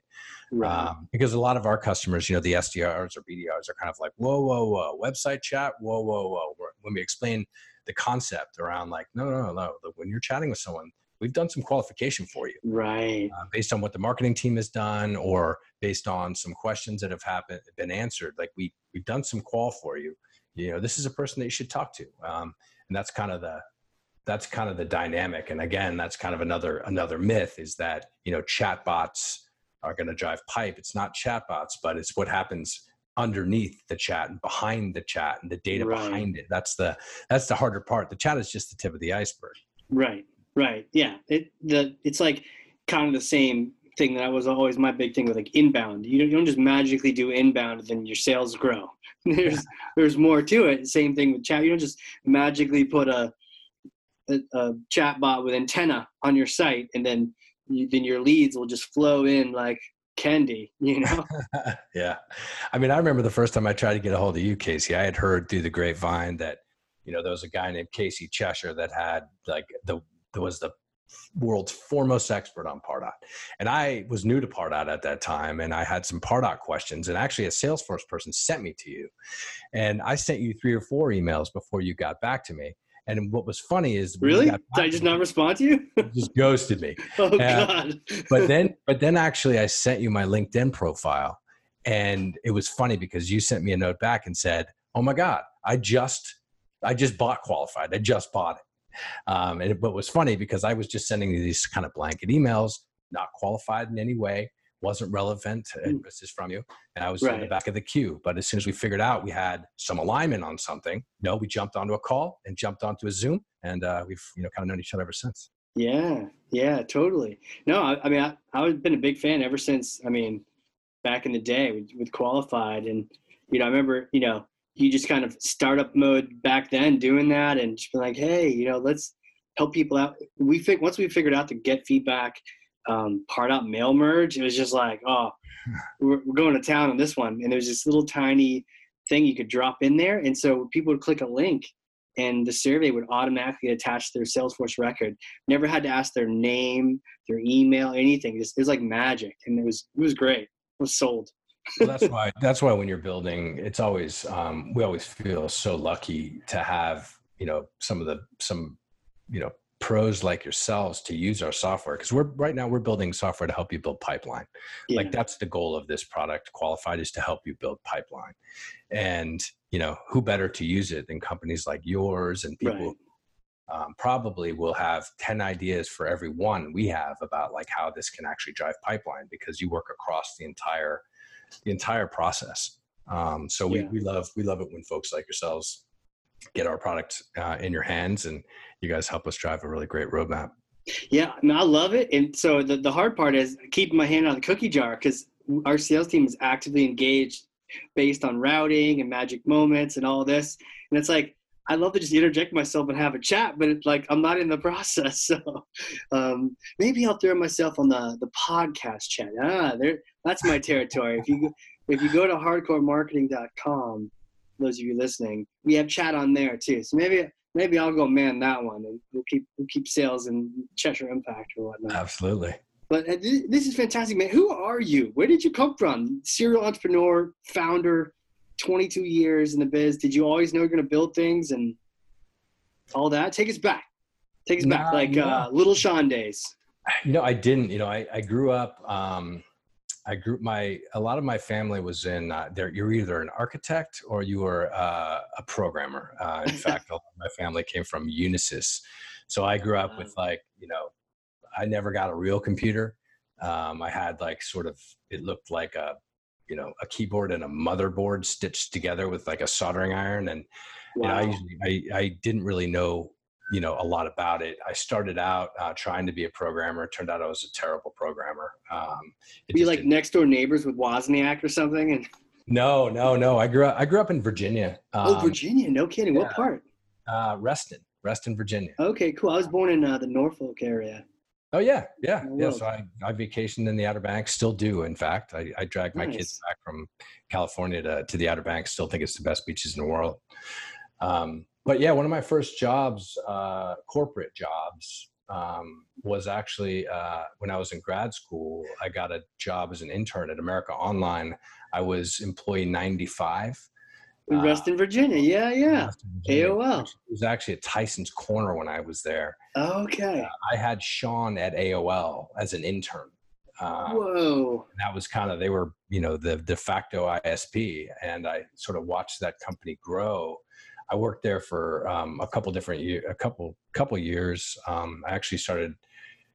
Speaker 1: Right.
Speaker 2: um, because a lot of our customers, you know, the SDRs or BDRs are kind of like, whoa, whoa, whoa, website chat, whoa, whoa, whoa. When we explain the concept around, like, no, no, no, no. When you're chatting with someone, we've done some qualification for you
Speaker 1: right.
Speaker 2: uh, based on what the marketing team has done, or based on some questions that have happened been answered. Like we we've done some qual for you. You know, this is a person that you should talk to, um, and that's kind of the that's kind of the dynamic. And again, that's kind of another another myth is that you know chatbots are going to drive pipe. It's not chatbots, but it's what happens underneath the chat and behind the chat and the data
Speaker 1: Right.
Speaker 2: behind it. That's the that's the harder part. The chat is just the tip of the iceberg.
Speaker 1: Right, right, yeah. It the it's like kind of the same thing that I was always my big thing with like inbound. You don't, you don't just magically do inbound and then your sales grow. *laughs* There's there's more to it. Same thing with chat. You don't just magically put a a, a chat bot with antenna on your site and then you, then your leads will just flow in like candy. *laughs* You know. *laughs*
Speaker 2: yeah. I mean, I remember the first time I tried to get a hold of you, Casey, I had heard through the grapevine that, you know, there was a guy named Casey Cheshire that had like the, there was the world's foremost expert on Pardot. And I was new to Pardot at that time. And I had some Pardot questions and actually a Salesforce person sent me to you. And I sent you three or four emails before you got back to me. And what was funny is
Speaker 1: really? Did I just
Speaker 2: me,
Speaker 1: not respond to you?
Speaker 2: you just ghosted me *laughs*
Speaker 1: oh
Speaker 2: Yeah.
Speaker 1: God.
Speaker 2: but then *laughs* but then actually i sent you my linkedin profile and it was funny because you sent me a note back and said oh my god i just i just bought qualified i just bought it um, and it, what was funny because i was just sending you these kind of blanket emails not qualified in any way wasn't relevant
Speaker 1: Mm.
Speaker 2: this is from you and i was in the back of the queue but as soon as we figured out we had some alignment on something no we jumped onto a call and jumped onto a zoom and uh, we've you know kind of known each other ever since
Speaker 1: Yeah, yeah, totally. No, I, I mean, I, I've been a big fan ever since. I mean, back in the day with, with qualified, and you know, I remember, you know, you just kind of startup mode back then doing that, and just be like, hey, you know, let's help people out. We think once we figured out to get feedback, um, part out mail merge, it was just like, oh, *laughs* we're, we're going to town on this one, and there's this little tiny thing you could drop in there, and so people would click a link and the survey would automatically attach their Salesforce record. Never had to ask their name, their email, anything. It was, it was like magic, and it was it was great. It was sold.
Speaker 2: Well, that's why that's why when you're building, it's always um, we always feel so lucky to have you know some of the some you know pros like yourselves to use our software because we're right now we're building software to help you build pipeline yeah. like that's the goal of this product qualified is to help you build pipeline and you know who better to use it than companies like yours and people right. um, probably will have 10 ideas for every one we have about like how this can actually drive pipeline because you work across the entire the entire process um, so we, yeah. we love we love it when folks like yourselves get our product uh, in your hands and you guys help us drive a really great roadmap
Speaker 1: yeah I, mean, I love it and so the, the hard part is keeping my hand on the cookie jar because our sales team is actively engaged based on routing and magic moments and all this. And it's like, I love to just interject myself and have a chat, but it's like I'm not in the *laughs* process. So um, maybe I'll throw myself on the, the podcast chat. Ah, there, that's my territory. If you if you go to hardcorpsmarketing.com, those of you listening, we have chat on there too. So maybe maybe I'll go man that one, and we'll keep we'll keep sales and Cheshire Impact or whatnot.
Speaker 2: Absolutely.
Speaker 1: But uh, this is fantastic, man. Who are you? Where did you come from? Serial entrepreneur, founder, 22 years in the biz. Did you always know you're going to build things and all that? Take us back. Take us nah, back, like uh, little Sean days.
Speaker 2: You know, I didn't. You know, I, I grew up. Um, I grew my a lot of my family was in. Uh, there, you're either an architect or you were uh, a programmer. Uh, in *laughs* fact, my family came from Unisys, so I grew up with like you know I never got a real computer. Um, I had like sort of it looked like a you know a keyboard and a motherboard stitched together with like a soldering iron, and wow. you know, I usually I, I didn't really know you know a lot about it. I started out uh, trying to be a programmer. It turned out I was a terrible programmer. Um,
Speaker 1: Be like next door neighbors with Wozniak or something, and
Speaker 2: no, no, no. I grew up. I grew up in Virginia.
Speaker 1: Oh, um, oh, Virginia! No kidding. Yeah. What part?
Speaker 2: Uh, Reston, Reston, Virginia.
Speaker 1: Okay, cool. I was born in uh, the Norfolk area.
Speaker 2: Oh yeah, yeah, yeah. So I, I vacationed in the Outer Banks, still do. In fact, I, I drag my nice. kids back from California to, to the Outer Banks. Still think it's the best beaches in the world. Um, but yeah, one of my first jobs, uh, corporate jobs, um, was actually uh, when I was in grad school. I got a job as an intern at America Online. I was employee ninety five.
Speaker 1: In Reston, uh, Virginia. Yeah, yeah. Virginia. AOL. It
Speaker 2: was actually at Tyson's Corner when I was there.
Speaker 1: Okay. Uh,
Speaker 2: I had Sean at AOL as an intern.
Speaker 1: Uh, Whoa.
Speaker 2: that was kind of, they were, you know, the de facto ISP. And I sort of watched that company grow. I worked there for um, a couple different years, a couple, couple years. Um, I actually started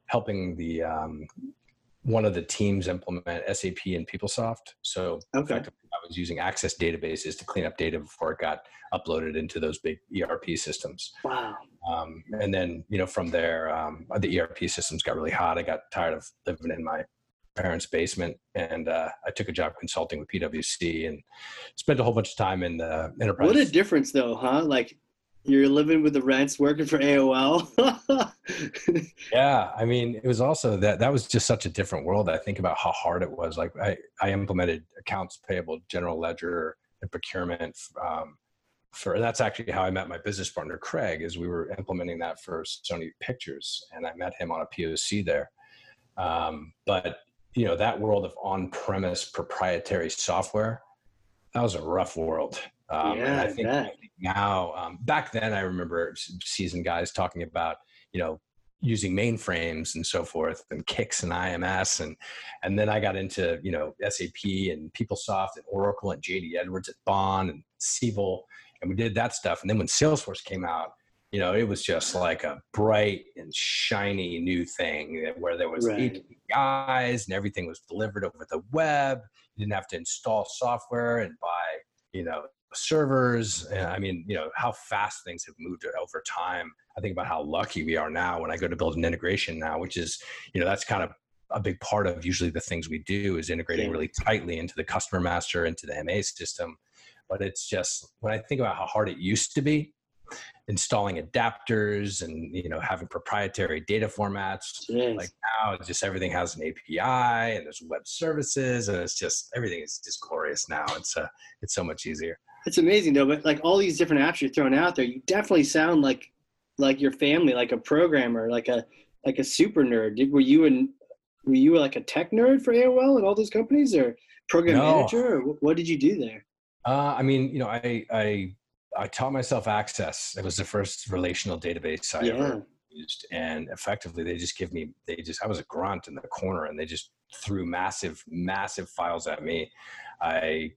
Speaker 2: helping the, um, one of the teams implement SAP and PeopleSoft. So okay. I was using Access databases to clean up data before it got uploaded into those big ERP systems.
Speaker 1: Wow.
Speaker 2: Um, and then, you know, from there, um, the ERP systems got really hot. I got tired of living in my parents' basement, and uh, I took a job consulting with PwC and spent a whole bunch of time in the enterprise.
Speaker 1: What a difference, though, huh? Like you're living with the rents, working for AOL. *laughs*
Speaker 2: yeah, I mean, it was also that that was just such a different world. I think about how hard it was. Like I, I implemented accounts payable, general ledger, and procurement. Um, for that's actually how I met my business partner Craig. Is we were implementing that for Sony Pictures, and I met him on a POC there. Um, but you know that world of on-premise proprietary software, that was a rough world. Um, yeah, and I think, I think now, um, back then, I remember seasoned guys talking about, you know, using mainframes and so forth and CICS and IMS. And, and then I got into, you know, SAP and PeopleSoft and Oracle and JD Edwards at Baan and Siebel. And we did that stuff. And then when Salesforce came out, you know, it was just like a bright and shiny new thing where there was right. APIs and everything was delivered over the web. You didn't have to install software and buy, you know, servers. And I mean, you know, how fast things have moved over time. I think about how lucky we are now when I go to build an integration now, which is, you know, that's kind of a big part of usually the things we do is integrating really tightly into the customer master, into the MA system. But it's just when I think about how hard it used to be, installing adapters and you know having proprietary data formats. Yes. like now just everything has an api and there's web services and it's just everything is just glorious now. It's uh it's so much easier.
Speaker 1: It's amazing though but like all these different apps you're throwing out there you definitely sound like like your family like a programmer like a like a super nerd. Did, were you and were you like a tech nerd for aol and all those companies or program no. manager or what did you do there?
Speaker 2: Uh, i mean you know i i I taught myself Access. It was the first relational database I yeah. ever used, and effectively, they just give me. They just. I was a grunt in the corner, and they just threw massive, massive files at me. I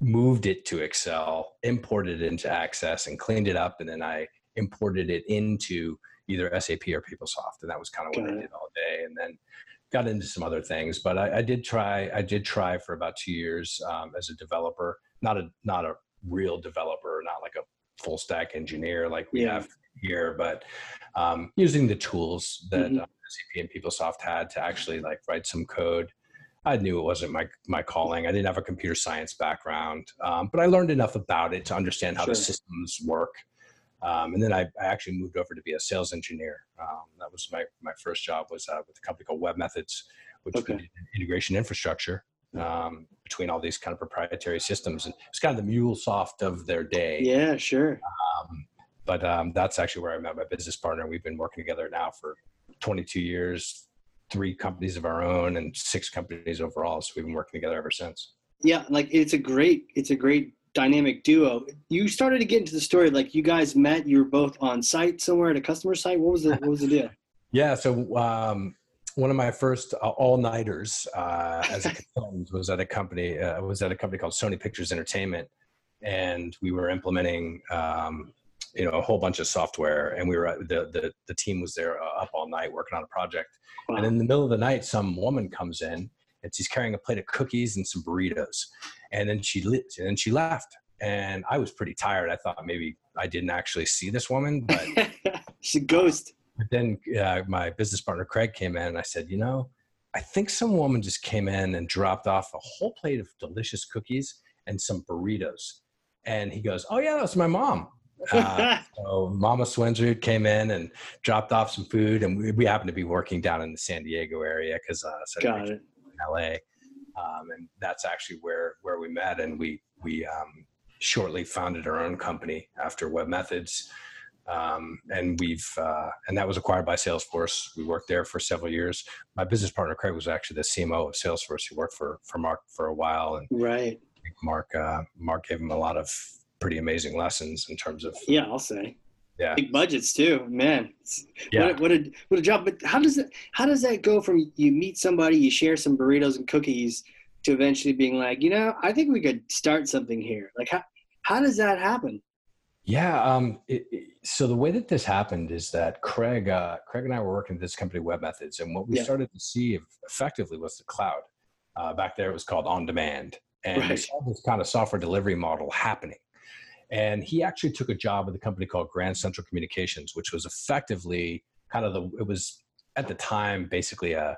Speaker 2: moved it to Excel, imported it into Access, and cleaned it up, and then I imported it into either SAP or PeopleSoft, and that was kind of what I did all day. And then got into some other things, but I, I did try. I did try for about two years um, as a developer, not a not a real developer, not like a full stack engineer like we yeah. have here, but um, using the tools that mm-hmm. uh, SAP and PeopleSoft had to actually like write some code. I knew it wasn't my my calling. I didn't have a computer science background, um, but I learned enough about it to understand how sure. the systems work. Um, and then I, I, actually moved over to be a sales engineer. Um, that was my my first job was uh, with a company called webMethods, which okay. did integration infrastructure um, between all these kind of proprietary systems. And it's kind of the MuleSoft of their day.
Speaker 1: Yeah, sure.
Speaker 2: Um, but um, that's actually where I met my business partner. We've been working together now for 22 years, three companies of our own, and six companies overall. So we've been working together ever since.
Speaker 1: Yeah, like it's a great, it's a great dynamic duo. You started to get into the story like you guys met. You were both on site somewhere at a customer site. What was the what was the deal? *laughs*
Speaker 2: yeah, so um, one of my first uh, all nighters uh, as a consultant was at a company uh, was at a company called Sony Pictures Entertainment, and we were implementing um, you know a whole bunch of software, and we were the the, the team was there uh, up all night working on a project, wow. and in the middle of the night, some woman comes in and she's carrying a plate of cookies and some burritos, and then she lit and then she left. And I was pretty tired. I thought maybe I didn't actually see this woman, but *laughs*
Speaker 1: she's a ghost
Speaker 2: but then uh, my business partner Craig came in, and I said, you know, I think some woman just came in and dropped off a whole plate of delicious cookies and some burritos. And he goes, "Oh yeah, that was my mom." Uh, *laughs* so Mama Swensrud came in and dropped off some food, and we, we happened to be working down in the San Diego area because uh,
Speaker 1: Got it.
Speaker 2: in LA, um, and that's actually where where we met, and we we um, shortly founded our own company after webMethods um, and we've uh, and that was acquired by Salesforce. We worked there for several years. My business partner Craig was actually the CMO of Salesforce. He worked for for Mark for a while, and
Speaker 1: right.
Speaker 2: Mark uh, Mark gave him a lot of pretty amazing lessons in terms of
Speaker 1: yeah, I'll say
Speaker 2: yeah
Speaker 1: big budgets too, man. Yeah. What a, what a what a job! But how does it how does that go from you meet somebody, you share some burritos and cookies, to eventually being like, you know, I think we could start something here. Like how how does that happen?
Speaker 2: Yeah. Um, it, it, so the way that this happened is that Craig, uh, Craig and I were working at this company, webMethods, and what we yeah. started to see effectively was the cloud. Uh, back there, it was called on demand, and right. we saw this kind of software delivery model happening. And he actually took a job with a company called Grand Central Communications, which was effectively kind of the. It was at the time basically a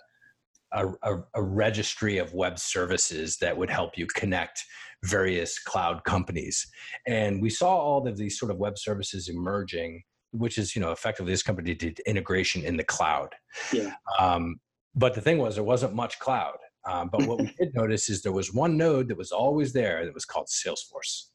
Speaker 2: a, a, a, registry of web services that would help you connect various cloud companies. And we saw all of these sort of web services emerging, which is, you know, effectively this company did integration in the cloud.
Speaker 1: Yeah.
Speaker 2: Um, but the thing was, there wasn't much cloud. Um, but what we *laughs* did notice is there was one node that was always there that was called Salesforce.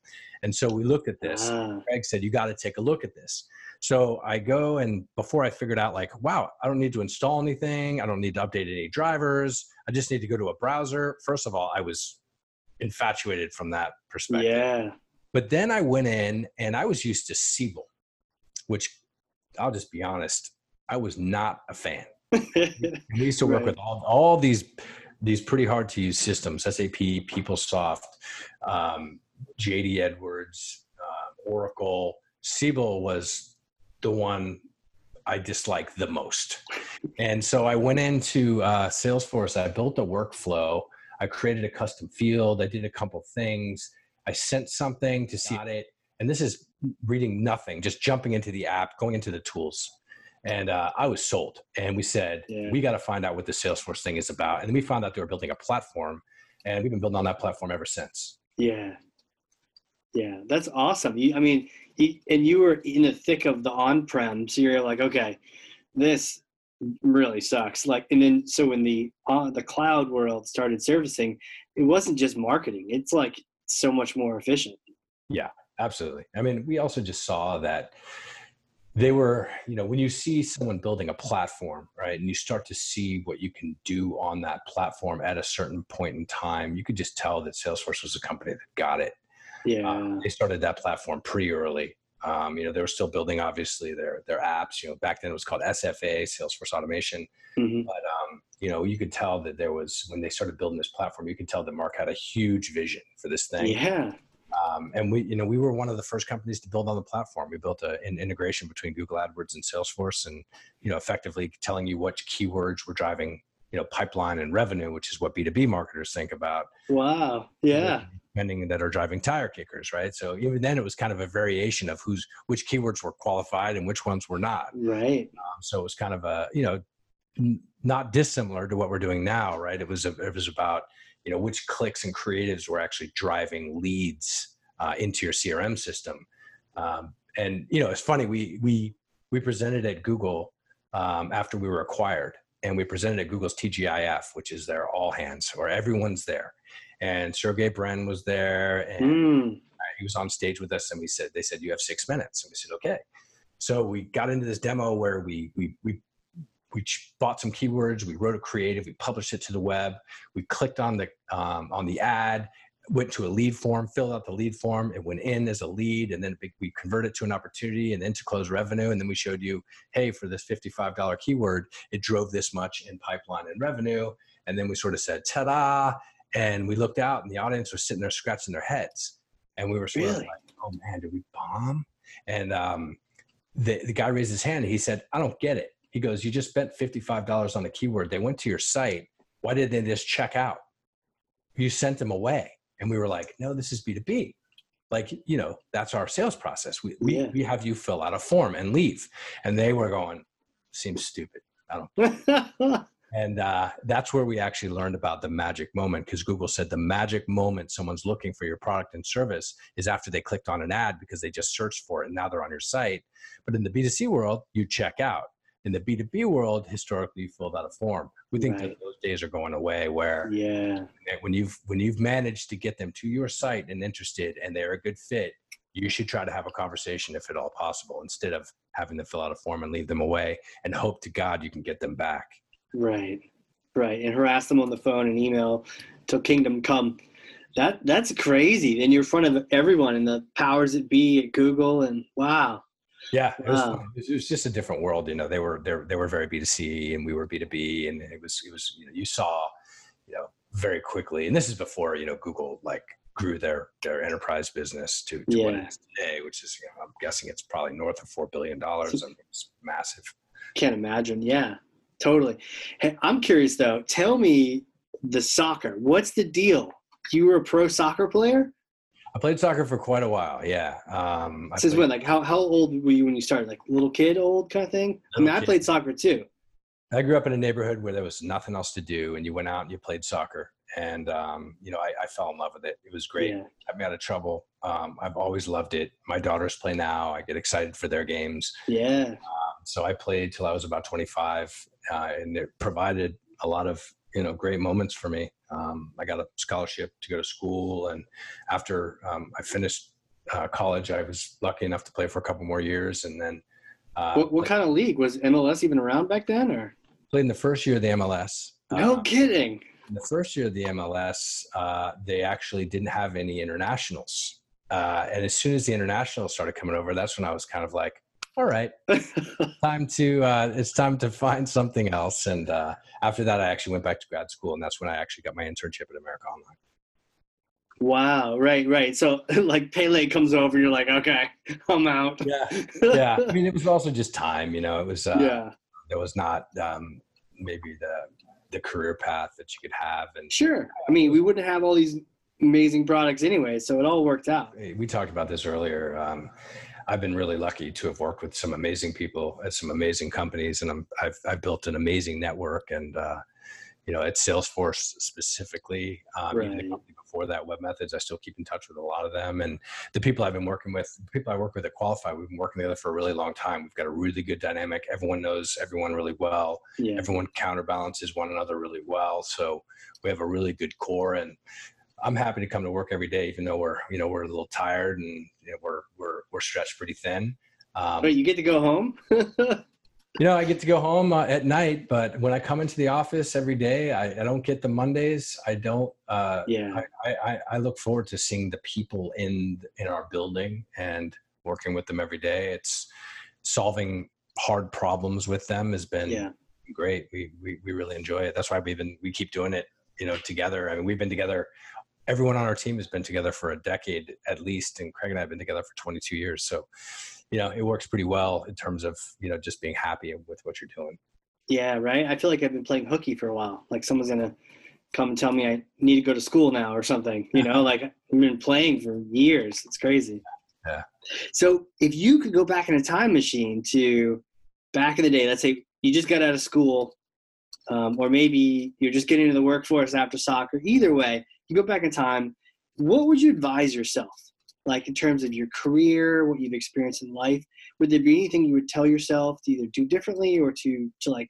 Speaker 2: And so we looked at this. Ah. Greg said, You got to take a look at this. So I go and before I figured out like, wow, I don't need to install anything. I don't need to update any drivers. I just need to go to a browser. First of all, I was infatuated from that perspective.
Speaker 1: Yeah.
Speaker 2: But then I went in and I was used to Siebel, which I'll just be honest, I was not a fan. *laughs* we used to work right. with all, all these these pretty hard to use systems: SAP, PeopleSoft, um, JD Edwards, uh, Oracle. Siebel was the one I dislike the most. And so I went into uh, Salesforce. I built a workflow. I created a custom field. I did a couple things. I sent something to see it, and this is reading nothing, just jumping into the app, going into the tools. And uh, I was sold. And we said, yeah. we got to find out what the Salesforce thing is about. And then we found out they were building a platform, and we've been building on that platform ever since.
Speaker 1: Yeah. Yeah, that's awesome. You, I mean, and you were in the thick of the on-prem, so you're like, okay, this really sucks. Like, and then so when the uh, the cloud world started servicing, it wasn't just marketing; it's like so much more efficient.
Speaker 2: Yeah, absolutely. I mean, we also just saw that they were, you know, when you see someone building a platform, right, and you start to see what you can do on that platform at a certain point in time, you could just tell that Salesforce was a company that got it.
Speaker 1: Yeah, um,
Speaker 2: they started that platform pretty early. Um, you know, they were still building obviously their their apps. You know, back then it was called SFA, Salesforce Automation. Mm-hmm. But um, you know, you could tell that there was when they started building this platform, you could tell that Mark had a huge vision for this thing.
Speaker 1: Yeah.
Speaker 2: Um, and we, you know, we were one of the first companies to build on the platform. We built a, an integration between Google AdWords and Salesforce, and you know, effectively telling you what keywords were driving, you know, pipeline and revenue, which is what B two B marketers think about.
Speaker 1: Wow! Yeah.
Speaker 2: Depending that are driving tire kickers, right? So even then, it was kind of a variation of who's which keywords were qualified and which ones were not.
Speaker 1: Right.
Speaker 2: Um, so it was kind of a you know, n- not dissimilar to what we're doing now, right? It was a, it was about you know which clicks and creatives were actually driving leads uh, into your crm system um, and you know it's funny we we we presented at google um, after we were acquired and we presented at google's tgif which is their all hands where everyone's there and sergey brin was there and mm. he was on stage with us and we said they said you have six minutes. And we said okay. So we got into this demo where we we we we bought some keywords we wrote a creative we published it to the web we clicked on the um, on the ad went to a lead form filled out the lead form it went in as a lead and then we converted it to an opportunity and then to close revenue and then we showed you hey for this $55 keyword it drove this much in pipeline and revenue. And then we sort of said ta-da and we looked out and the audience was sitting there scratching their heads and we were sort really? of like oh man did we bomb and um, the, the guy raised his hand and he said i don't get it he goes, You just spent $55 on a keyword. They went to your site. Why did they just check out? You sent them away. And we were like, No, this is B2B. Like, you know, that's our sales process. We, we, yeah. we have you fill out a form and leave. And they were going, Seems stupid. I don't. *laughs* and uh, that's where we actually learned about the magic moment because google said the magic moment someone's looking for your product and service is after they clicked on an ad because they just searched for it and now they're on your site but in the b2c world you check out in the B2B world, historically you filled out a form. We think right. that those days are going away where
Speaker 1: yeah.
Speaker 2: when you've when you've managed to get them to your site and interested and they're a good fit, you should try to have a conversation if at all possible, instead of having them fill out a form and leave them away and hope to God you can get them back.
Speaker 1: Right. Right. And harass them on the phone and email till kingdom come. That that's crazy. And you're in front of everyone and the powers that be at Google and wow.
Speaker 2: Yeah, it was, wow. it was just a different world. You know, they were they they were very B two C, and we were B two B, and it was it was you know you saw, you know, very quickly. And this is before you know Google like grew their their enterprise business to, to yeah. what it is today, which is you know, I'm guessing it's probably north of four billion dollars. I mean, it's massive.
Speaker 1: Can't imagine. Yeah, totally. Hey, I'm curious though. Tell me the soccer. What's the deal? You were a pro soccer player?
Speaker 2: I played soccer for quite a while. Yeah. Um,
Speaker 1: Since when? Like, how how old were you when you started? Like, little kid, old kind of thing. I mean, I played soccer too.
Speaker 2: I grew up in a neighborhood where there was nothing else to do, and you went out and you played soccer. And um, you know, I, I, fell in love with it. It was great. Yeah. Kept me out of trouble. Um, I've always loved it. My daughters play now. I get excited for their games.
Speaker 1: Yeah. Um,
Speaker 2: so I played till I was about 25, uh, and it provided a lot of you know great moments for me. Um, I got a scholarship to go to school, and after um, I finished uh, college, I was lucky enough to play for a couple more years, and then.
Speaker 1: Uh, what, what kind of league was MLS even around back then, or
Speaker 2: played in the first year of the MLS?
Speaker 1: No uh, kidding.
Speaker 2: In the first year of the MLS, uh, they actually didn't have any internationals, uh, and as soon as the internationals started coming over, that's when I was kind of like, all right, *laughs* time to uh, it's time to find something else. And uh, after that, I actually went back to grad school, and that's when I actually got my internship at America Online.
Speaker 1: Wow, right, right. So *laughs* like Pele comes over, you're like, okay, *laughs* I'm out.
Speaker 2: Yeah, yeah. I mean, it was also just time, you know. It was uh, yeah. There was not um, maybe the the career path that you could have, and
Speaker 1: sure. I mean, we wouldn't have all these amazing products anyway. So it all worked out.
Speaker 2: We talked about this earlier. Um, I've been really lucky to have worked with some amazing people at some amazing companies, and I'm, I've, I've built an amazing network. And uh, you know, at Salesforce specifically, um,
Speaker 1: right.
Speaker 2: even the company before that, webMethods, I still keep in touch with a lot of them. And the people I've been working with, the people I work with at Qualify, we've been working together for a really long time. We've got a really good dynamic. Everyone knows everyone really well.
Speaker 1: Yeah.
Speaker 2: Everyone counterbalances one another really well. So we have a really good core. And I'm happy to come to work every day, even though we're, you know, we're a little tired and you know, we're, we're, we're stretched pretty thin.
Speaker 1: Um, but you get to go home. *laughs*
Speaker 2: you know, I get to go home uh, at night, but when I come into the office every day, I, I don't get the Mondays. I don't. Uh,
Speaker 1: yeah.
Speaker 2: I, I, I look forward to seeing the people in in our building and working with them every day. It's solving hard problems with them has been
Speaker 1: yeah.
Speaker 2: great. We, we we really enjoy it. That's why we've been we keep doing it. You know, together. I mean, we've been together. Everyone on our team has been together for a decade at least, and Craig and I have been together for 22 years. So you know, it works pretty well in terms of, you know, just being happy with what you're doing.
Speaker 1: Yeah, right. I feel like I've been playing hooky for a while. Like someone's gonna come and tell me I need to go to school now or something. You know, *laughs* like I've been playing for years. It's crazy.
Speaker 2: Yeah.
Speaker 1: So if you could go back in a time machine to back in the day, let's say you just got out of school, um, or maybe you're just getting into the workforce after soccer. Either way, you go back in time. What would you advise yourself? like in terms of your career, what you've experienced in life? Would there be anything you would tell yourself to either do differently or to to like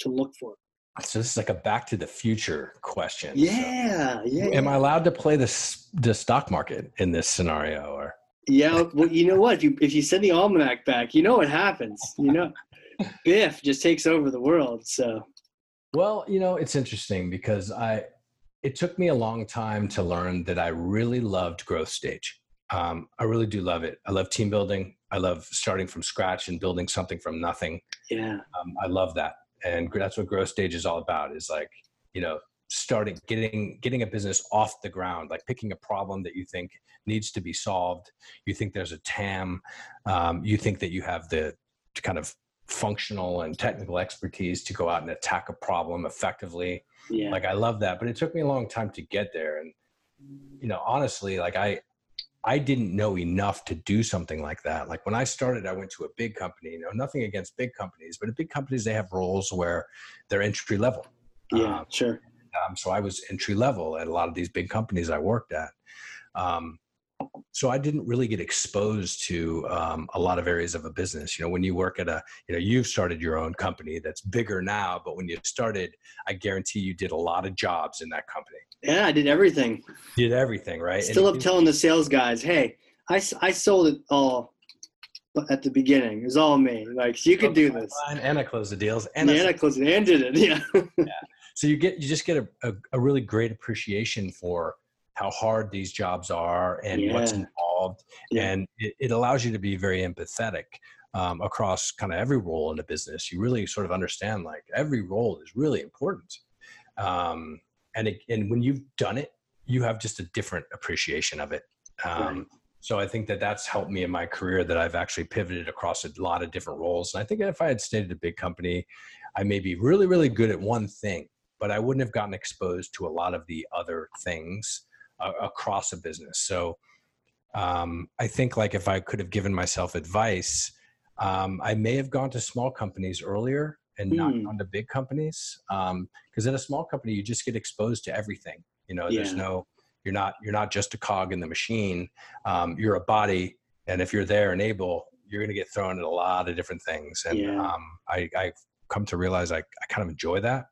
Speaker 1: to look for?
Speaker 2: So this is like a back to the future question.
Speaker 1: Yeah,
Speaker 2: so,
Speaker 1: yeah.
Speaker 2: Am I allowed to play this the stock market in this scenario or?
Speaker 1: Yeah, well, you know what? If you if you send the almanac back, you know what happens. You know, *laughs* Biff just takes over the world. So,
Speaker 2: well, you know, it's interesting because I it took me a long time to learn that I really loved growth stage. Um, I really do love it. I love team building. I love starting from scratch and building something from nothing.
Speaker 1: Yeah.
Speaker 2: Um, I love that. And that's what growth stage is all about is like, you know, starting, getting, getting a business off the ground, like picking a problem that you think needs to be solved. You think there's a TAM. Um, you think that you have the kind of functional and technical expertise to go out and attack a problem effectively.
Speaker 1: Yeah.
Speaker 2: Like I love that, but it took me a long time to get there. And, you know, honestly, like I, I didn't know enough to do something like that. Like when I started, I went to a big company. You know, nothing against big companies, but at big companies they have roles where they're entry level.
Speaker 1: Yeah, um, sure.
Speaker 2: Um, so I was entry level at a lot of these big companies I worked at. Um, so I didn't really get exposed to um, a lot of areas of a business. You know, when you work at a, you know, you've started your own company that's bigger now, but when you started, I guarantee you did a lot of jobs in that company.
Speaker 1: Yeah, I did everything.
Speaker 2: Did everything, right?
Speaker 1: Still and up telling the sales guys, hey, I, I sold it all at the beginning. It was all me. Like, you could do this.
Speaker 2: And I closed the deals. And,
Speaker 1: yeah, I, I closed it and did it. *laughs* Yeah.
Speaker 2: yeah. So you get, you just get a, a, a really great appreciation for how hard these jobs are and yeah. what's involved. Yeah. And it, it, allows you to be very empathetic um, across kind of every role in a business. You really sort of understand like every role is really important. Um, and, it, and when you've done it, you have just a different appreciation of it. Um, right. So I think that that's helped me in my career that I've actually pivoted across a lot of different roles. And I think if I had stayed at a big company, I may be really, really good at one thing, but I wouldn't have gotten exposed to a lot of the other things uh, across a business. So um, I think like if I could have given myself advice, um, I may have gone to small companies earlier and not mm. gone to big companies. Because um, at a small company, you just get exposed to everything. You know, yeah. there's no you're not you're not just a cog in the machine. Um, you're a body, and if you're there and able, you're going to get thrown at a lot of different things. And
Speaker 1: yeah.
Speaker 2: um, I, I've come to realize I, I kind of enjoy that.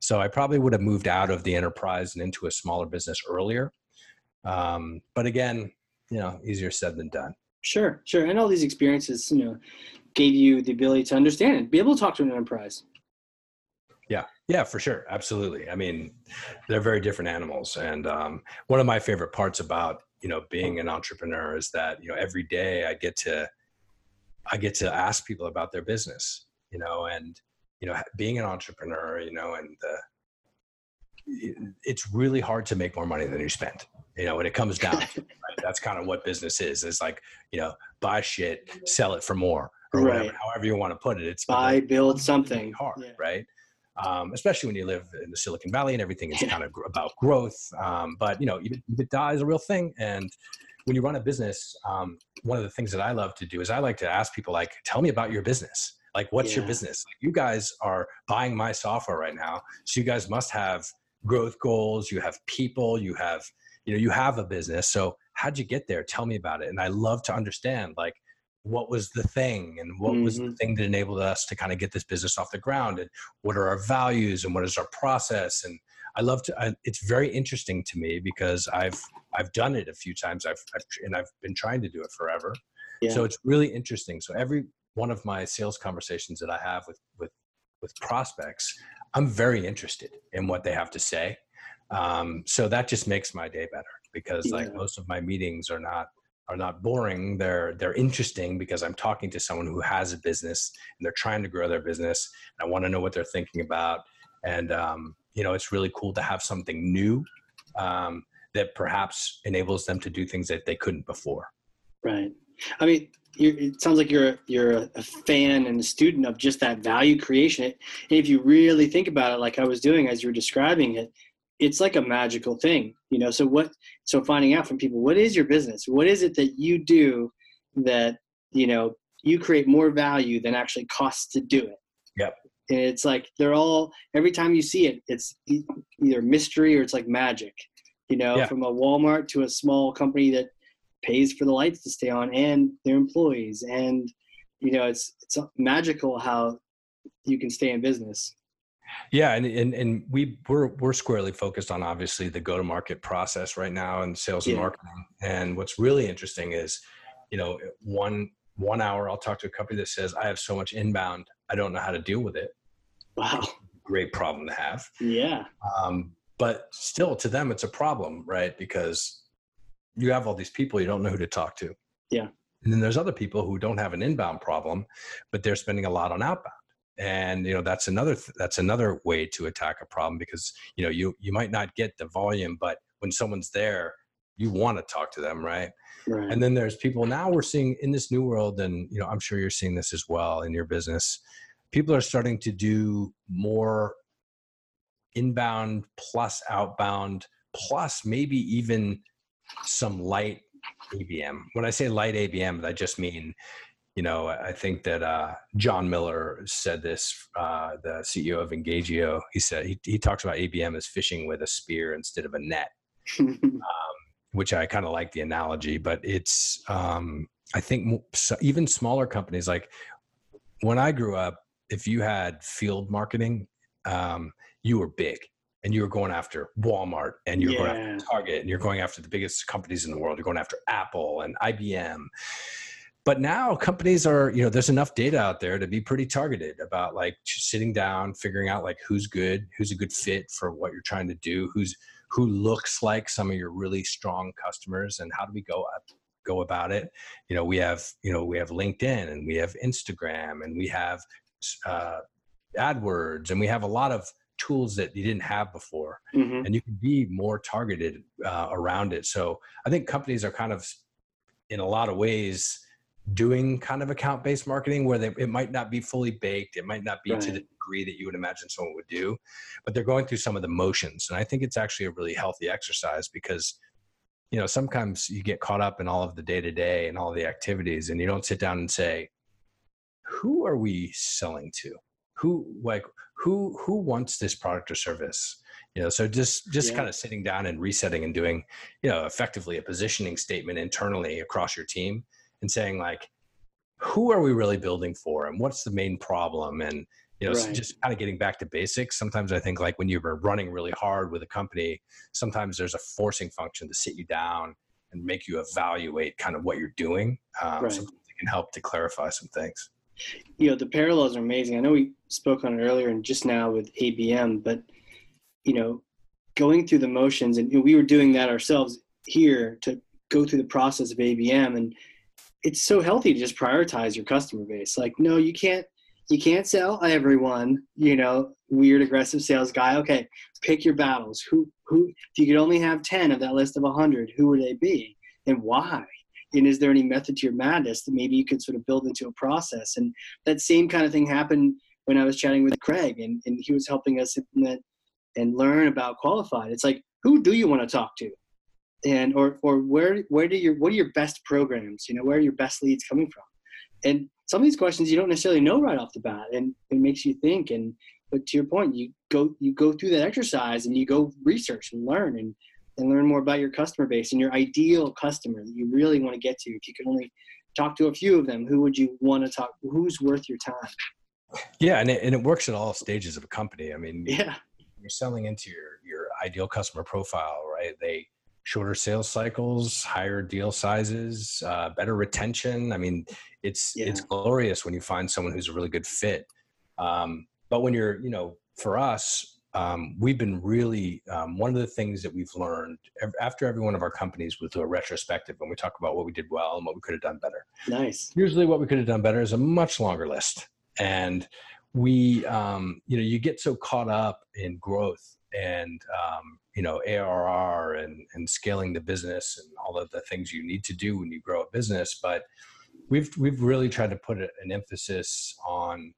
Speaker 2: So I probably would have moved out of the enterprise and into a smaller business earlier. Um, but again, you know, easier said than done.
Speaker 1: Sure, sure. And all these experiences, you know, gave you the ability to understand and be able to talk to an enterprise.
Speaker 2: Yeah, yeah, for sure, absolutely. I mean, they're very different animals, and um, one of my favorite parts about you know being an entrepreneur is that you know every day I get to I get to ask people about their business, you know, and you know being an entrepreneur, you know, and the it's really hard to make more money than you spend you know when it comes down to it, *laughs* right? that's kind of what business is it's like you know buy shit sell it for more or
Speaker 1: right.
Speaker 2: whatever however you want to put it it's
Speaker 1: buy build something
Speaker 2: hard
Speaker 1: yeah.
Speaker 2: right um, especially when you live in the Silicon Valley and everything is *laughs* kind of about growth. Um, but you know, EBITDA is a real thing, and when you run a business, um, one of the things that I love to do is I like to ask people like, "Tell me about your business. Like, what's yeah. your business? Like, you guys are buying my software right now, so you guys must have growth goals. You have people. You have, you know, you have a business. So how'd you get there? Tell me about it. And I love to understand like what was the thing and what mm-hmm. was the mm-hmm. thing that enabled us to kind of get this business off the ground and what are our values and what is our process and i love to I, it's very interesting to me because i've i've done it a few times i've, I've and i've been trying to do it forever yeah. so it's really interesting so every one of my sales conversations that i have with with with prospects i'm very interested in what they have to say um, so that just makes my day better because yeah. like most of my meetings are not are not boring. They're they're interesting because i'm talking to someone who has a business and they're trying to grow their business and i want to know what they're thinking about. And um, you know it's really cool to have something new um, that perhaps enables them to do things that they couldn't before.
Speaker 1: Right. I mean it sounds like you're you're a fan and a student of just that value creation. And if you really think about it like i was doing as you were describing it it's like a magical thing you know? So what so finding out from people what is your business? What is it that you do that you know you create more value than actually costs to do it?
Speaker 2: Yep.
Speaker 1: And it's like they're all every time you see it it's either mystery or it's like magic you know yeah. from a walmart to a small company that pays for the lights to stay on and their employees. And you know it's it's magical how you can stay in business
Speaker 2: yeah, and and, and we we're we're squarely focused on obviously the go to market process right now and sales and marketing. And what's really interesting is, you know, one one hour I'll talk to a company that says I have so much inbound, I don't know how to deal with it.
Speaker 1: Wow,
Speaker 2: great problem to have.
Speaker 1: Yeah.
Speaker 2: Um, but still, to them, it's a problem, right? Because you have all these people you don't know who to talk to.
Speaker 1: Yeah.
Speaker 2: And then there's other people who don't have an inbound problem, but they're spending a lot on outbound and you know that's another th- that's another way to attack a problem because you know you you might not get the volume but when someone's there you want to talk to them right? right and then there's people now we're seeing in this new world and you know i'm sure you're seeing this as well in your business people are starting to do more inbound plus outbound plus maybe even some light abm when i say light abm i just mean you know, I think that uh, Jon Miller said this, uh, the CEO of Engagio. He said he, he talks about ABM as fishing with a spear instead of a net, *laughs* um, which I kind of like the analogy. But it's, um, I think, even smaller companies like when I grew up, if you had field marketing, um, you were big and you were going after Walmart and you're yeah. going after Target and you're going after the biggest companies in the world. You're going after Apple and IBM but now companies are you know there's enough data out there to be pretty targeted about like sitting down figuring out like who's good who's a good fit for what you're trying to do who's who looks like some of your really strong customers and how do we go up go about it. You know we have you know we have linkedin and we have instagram and we have uh, adwords and we have a lot of tools that you didn't have before. Mm-hmm. and you can be more targeted uh, around it. So i think companies are kind of in a lot of ways doing kind of account based marketing where they, it might not be fully baked it might not be right. to the degree that you would imagine someone would do but they're going through some of the motions and i think it's actually a really healthy exercise because you know sometimes you get caught up in all of the day to day and all the activities and you don't sit down and say who are we selling to who like who who wants this product or service you know so just just yeah. kind of sitting down and resetting and doing you know effectively a positioning statement internally across your team and saying like who are we really building for and what's the main problem and you know right. just kind of getting back to basics sometimes i think like when you're running really hard with a company sometimes there's a forcing function to sit you down and make you evaluate kind of what you're doing um, right. sometimes it can help to clarify some things
Speaker 1: you know the parallels are amazing i know we spoke on it earlier and just now with abm but you know going through the motions and you know, we were doing that ourselves here to go through the process of abm and it's so healthy to just prioritize your customer base. Like, no, you can't you can't sell everyone, you know, weird aggressive sales guy. Okay, pick your battles. Who who if you could only have 10 of that list of 100, who would they be and why? And is there any method to your madness that maybe you could sort of build into a process? And that same kind of thing happened when I was chatting with Craig and, and he was helping us implement and learn about qualified. It's like, who do you want to talk to? And or or where where do your what are your best programs? You know, where are your best leads coming from? And some of these questions you don't necessarily know right off the bat and it makes you think and but to your point, you go you go through that exercise and you go research and learn and and learn more about your customer base and your ideal customer that you really want to get to. If you could only talk to a few of them, who would you want to talk? Who's worth your time?
Speaker 2: Yeah, and it, and it works at all stages of a company. I mean,
Speaker 1: yeah,
Speaker 2: you're selling into your your ideal customer profile, right? They shorter sales cycles, higher deal sizes, uh, better retention. I mean, it's yeah. it's glorious when you find someone who's a really good fit. Um, but when you're, you know, for us, um, we've been really um, one of the things that we've learned after every one of our companies we do a retrospective when we talk about what we did well and what we could have done better.
Speaker 1: Nice.
Speaker 2: Usually, what we could have done better is a much longer list, and we, um, you know, you get so caught up in growth and um, you know ARR and and scaling the business and all of the things you need to do when you grow a business, but we've we've really tried to put an emphasis on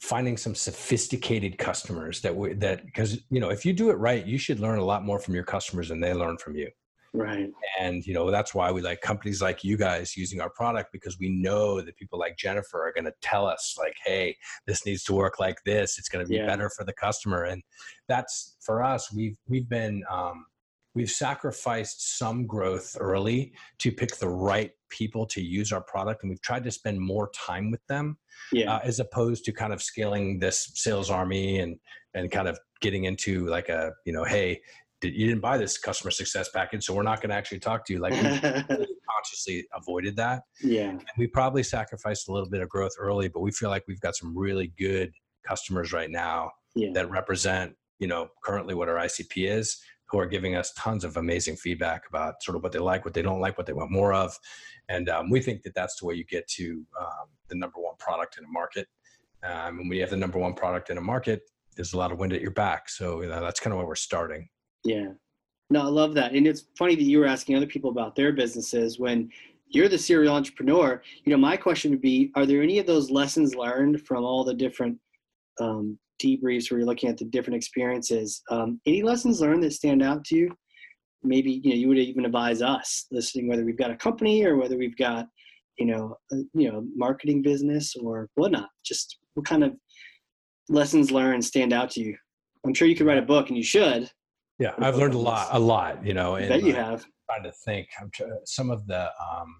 Speaker 2: finding some sophisticated customers that we that because you know if you do it right you should learn a lot more from your customers than they learn from you
Speaker 1: right
Speaker 2: and you know that's why we like companies like you guys using our product because we know that people like jennifer are going to tell us like hey this needs to work like this it's going to be yeah. better for the customer and that's for us we've we've been um, we've sacrificed some growth early to pick the right people to use our product and we've tried to spend more time with them
Speaker 1: yeah.
Speaker 2: uh, as opposed to kind of scaling this sales army and and kind of getting into like a you know hey you didn't buy this customer success package so we're not going to actually talk to you like we *laughs* consciously avoided that
Speaker 1: yeah and
Speaker 2: we probably sacrificed a little bit of growth early but we feel like we've got some really good customers right now
Speaker 1: yeah.
Speaker 2: that represent you know currently what our icp is who are giving us tons of amazing feedback about sort of what they like, what they don't like, what they want more of. And um, we think that that's the way you get to um, the number one product in a market. Um, and when you have the number one product in a market, there's a lot of wind at your back. So you know, that's kind of where we're starting.
Speaker 1: Yeah. No, I love that. And it's funny that you were asking other people about their businesses when you're the serial entrepreneur. You know, my question would be Are there any of those lessons learned from all the different um, debriefs where you're looking at the different experiences. Um, any lessons learned that stand out to you? Maybe you know you would even advise us listening whether we've got a company or whether we've got you know a, you know marketing business or whatnot. Just what kind of lessons learned stand out to you? I'm sure you could write a book, and you should.
Speaker 2: Yeah, I've learned a lot, a lot. You know,
Speaker 1: and that you have.
Speaker 2: trying to think. I'm trying, some of the um,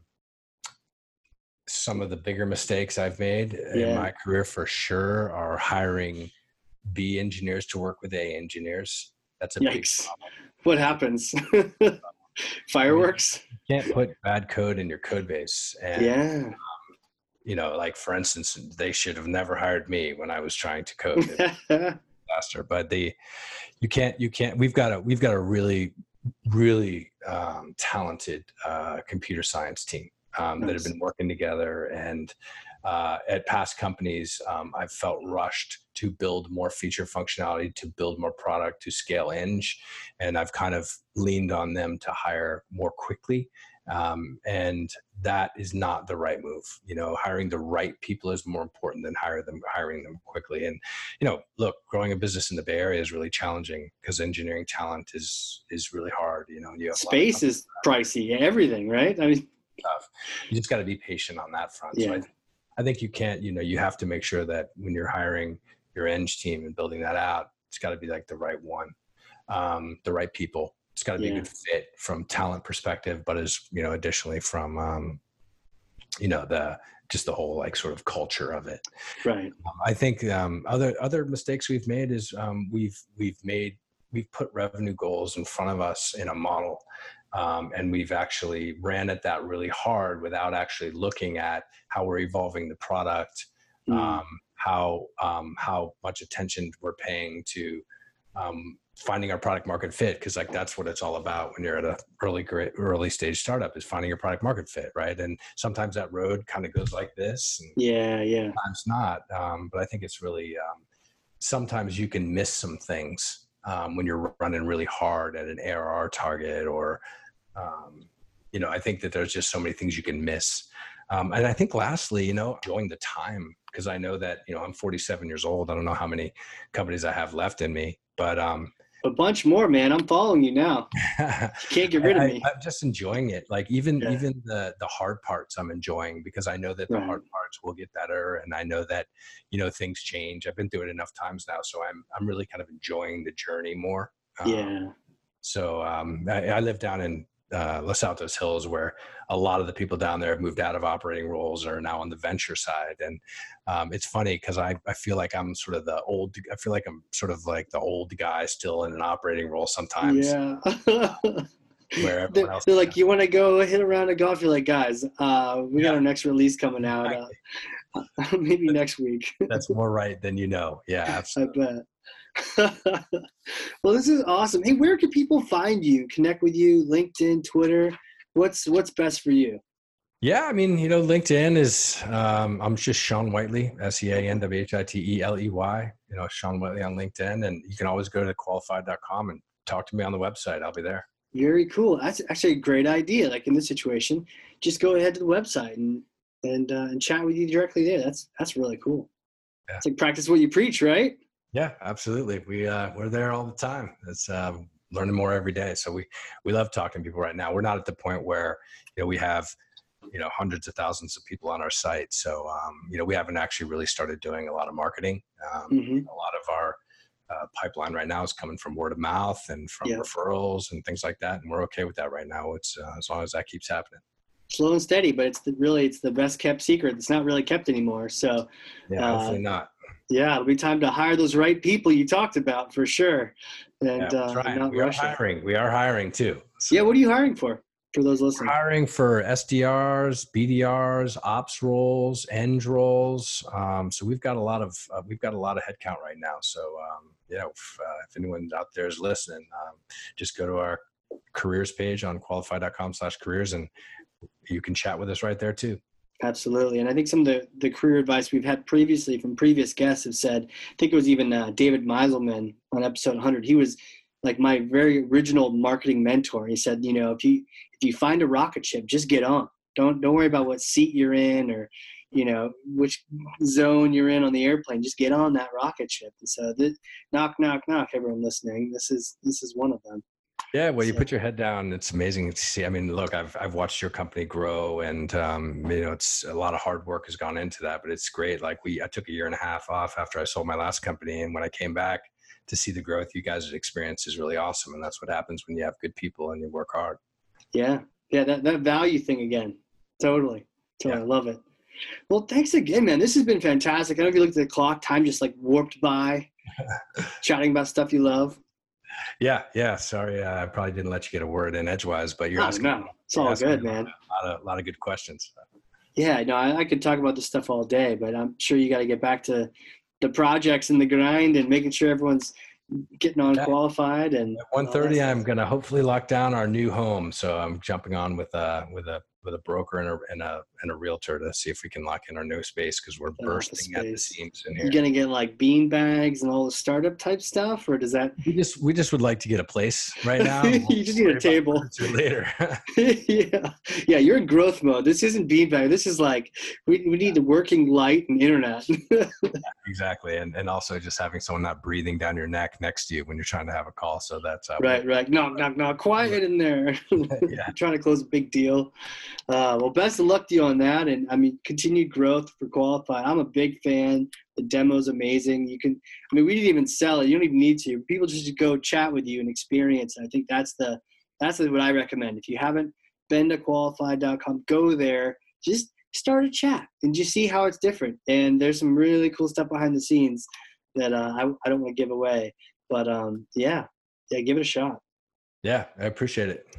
Speaker 2: some of the bigger mistakes I've made yeah. in my career for sure are hiring B engineers to work with A engineers. That's a Yikes. big problem.
Speaker 1: What happens? *laughs* Fireworks?
Speaker 2: You can't put bad code in your code base. And,
Speaker 1: yeah. Um,
Speaker 2: you know, like for instance, they should have never hired me when I was trying to code *laughs* faster. But the you can't you can't we've got a we've got a really really um, talented uh, computer science team um, nice. that have been working together and uh, at past companies, um, I've felt rushed to build more feature functionality, to build more product, to scale Eng, and I've kind of leaned on them to hire more quickly. Um, and that is not the right move. You know, hiring the right people is more important than hire them, hiring them quickly. And you know, look, growing a business in the Bay Area is really challenging because engineering talent is is really hard. You know, you
Speaker 1: space is pricey, everything, right? I mean,
Speaker 2: tough. You just got to be patient on that front.
Speaker 1: Yeah.
Speaker 2: So I, I think you can't, you know, you have to make sure that when you're hiring your eng team and building that out, it's got to be like the right one, um, the right people. It's got to be yeah. a good fit from talent perspective, but as you know, additionally from, um, you know, the just the whole like sort of culture of it.
Speaker 1: Right.
Speaker 2: Um, I think um, other other mistakes we've made is um, we've we've made we've put revenue goals in front of us in a model um, and we've actually ran at that really hard without actually looking at how we're evolving the product, mm. um, how um, how much attention we're paying to um, finding our product market fit. Because like that's what it's all about when you're at a early early stage startup is finding your product market fit, right? And sometimes that road kind of goes like this.
Speaker 1: yeah, yeah.
Speaker 2: Sometimes not. Um, but I think it's really um, sometimes you can miss some things. when you're running really hard at an ARR target or um, you know, I think that there's just so many things you can miss. Um, and I think lastly, you know, enjoying the time because I know that you know I'm 47 years old. I don't know how many companies I have left in me, but um,
Speaker 1: a bunch more, man. I'm following you now. *laughs* You can't get rid of me.
Speaker 2: I, am just enjoying it. Like even yeah. even the the hard parts, I'm enjoying because I know that the right. hard parts will get better, and I know that you know things change. I've been through it enough times now, so I'm I'm really kind of enjoying the journey more.
Speaker 1: Um, yeah.
Speaker 2: So um, I, I live down in uh, Los Altos Hills, where a lot of the people down there have moved out of operating roles or are now on the venture side. And um, it's funny because I, I feel like I'm sort of the old, I feel like I'm sort of like the old guy still in an operating role sometimes.
Speaker 1: Yeah. where *laughs* they're, they're like, you want to go hit around a golf? You're like, guys, uh, we yeah. got our next release coming out. Uh, *laughs* maybe next week.
Speaker 2: That's more right than you know. Yeah, *laughs* absolutely.
Speaker 1: I bet. *laughs* well, this is awesome. Hey, where can people find you? Connect with you? LinkedIn, Twitter. What's what's best for you?
Speaker 2: Yeah, I mean, you know, LinkedIn is um, I'm just Sean Whiteley, S E A N W H I T E L E Y. You know, Sean Whiteley on LinkedIn, and you can always go to qualified.com and talk to me on the website. I'll be there.
Speaker 1: Very cool. That's actually a great idea. Like in this situation, just go ahead to the website and and uh, and chat with you directly there. That's that's really cool. Yeah. It's like practice what you preach, right?
Speaker 2: Yeah, absolutely. We uh, we're there all the time. It's um, learning more every day. So we we love talking to people right now. We're not at the point where you know we have you know hundreds of thousands of people on our site. So um, you know we haven't actually really started doing a lot of marketing. Um, mm-hmm. A lot of our uh, pipeline right now is coming from word of mouth and from yeah. referrals and things like that, and we're okay with that right now. It's uh, as long as that keeps happening
Speaker 1: slow and steady, but it's the, really it's the best kept secret. It's not really kept anymore. So
Speaker 2: yeah, hopefully uh, not.
Speaker 1: Yeah, it'll be time to hire those right people you talked about for sure.
Speaker 2: And yeah, uh, we are hiring. We are hiring too.
Speaker 1: So. Yeah, what are you hiring for? For those listening,
Speaker 2: We're hiring for SDRs, BDRs, ops roles, end roles. Um, so we've got a lot of uh, we've got a lot of headcount right now. So um, yeah, if, uh, if anyone out there is listening, um, just go to our careers page on qualified.com/careers and you can chat with us right there too.
Speaker 1: Absolutely. And I think some of the, the career advice we've had previously from previous guests have said, I think it was even uh, David Meiselman on episode 100. He was like my very original marketing mentor. He said, you know, if you, if you find a rocket ship, just get on. Don't, don't worry about what seat you're in or, you know, which zone you're in on the airplane. Just get on that rocket ship. And so knock, knock, knock, everyone listening. This is, this is one of them.
Speaker 2: Yeah, well, you put your head down. It's amazing to see. I mean, look, I've I've watched your company grow, and um, you know, it's a lot of hard work has gone into that. But it's great. Like we, I took a year and a half off after I sold my last company, and when I came back to see the growth you guys experienced is really awesome. And that's what happens when you have good people and you work hard.
Speaker 1: Yeah, yeah, that that value thing again. Totally, totally, yeah. I love it. Well, thanks again, man. This has been fantastic. I know if you looked at the clock, time just like warped by, *laughs* chatting about stuff you love.
Speaker 2: Yeah, yeah. Sorry, uh, I probably didn't let you get a word in edgewise, but you're
Speaker 1: oh,
Speaker 2: asking.
Speaker 1: No, it's all good, man.
Speaker 2: A lot of, a lot of good questions.
Speaker 1: Yeah, no, I, I could talk about this stuff all day, but I'm sure you got to get back to the projects and the grind and making sure everyone's getting on yeah. qualified and
Speaker 2: at 1.30 i'm going to hopefully lock down our new home so i'm jumping on with a with a with a broker and a, and a and a realtor to see if we can lock in our new space because we're bursting the at the seams in here.
Speaker 1: You're gonna get like bean bags and all the startup type stuff, or does that?
Speaker 2: We just we just would like to get a place right *laughs* now.
Speaker 1: you just need a table
Speaker 2: later. *laughs* *laughs*
Speaker 1: yeah, yeah. You're in growth mode. This isn't bean bag. This is like we we need the working light and internet.
Speaker 2: yeah, exactly, and and also just having someone not breathing down your neck next to you when you're trying to have a call. So that's
Speaker 1: uh, right, right. Knock, knock, knock. Quiet in there. yeah. trying to close a big deal. Uh, well, best of luck to you on that, and I mean, continued growth for Qualified. I'm a big fan. The demo's amazing. You can, I mean, we didn't even sell it. You don't even need to. People just go chat with you and experience. I think that's the that's what I recommend. If you haven't been to qualified.com, go there. Just start a chat and just see how it's different. And there's some really cool stuff behind the scenes that uh, I, I don't want to give away. But um, yeah, yeah, give it a shot.
Speaker 2: Yeah, I appreciate it.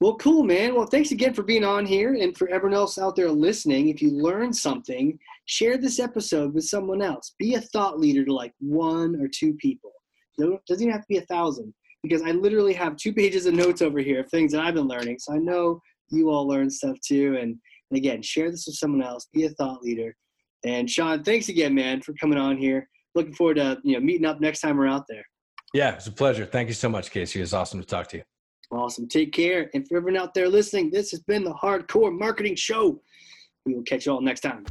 Speaker 1: Well, cool, man. Well, thanks again for being on here. And for everyone else out there listening, if you learned something, share this episode with someone else. Be a thought leader to like one or two people. It doesn't even have to be a thousand because I literally have two pages of notes over here of things that I've been learning. So I know you all learn stuff too. And, and again, share this with someone else. Be a thought leader. And Sean, thanks again, man, for coming on here. Looking forward to you know meeting up next time we're out there.
Speaker 2: Yeah, it's a pleasure. Thank you so much, Casey. It's awesome to talk to you.
Speaker 1: Awesome. Take care. and for everyone out there listening, this has been the Hard Corps Marketing Show. We will catch you all next time.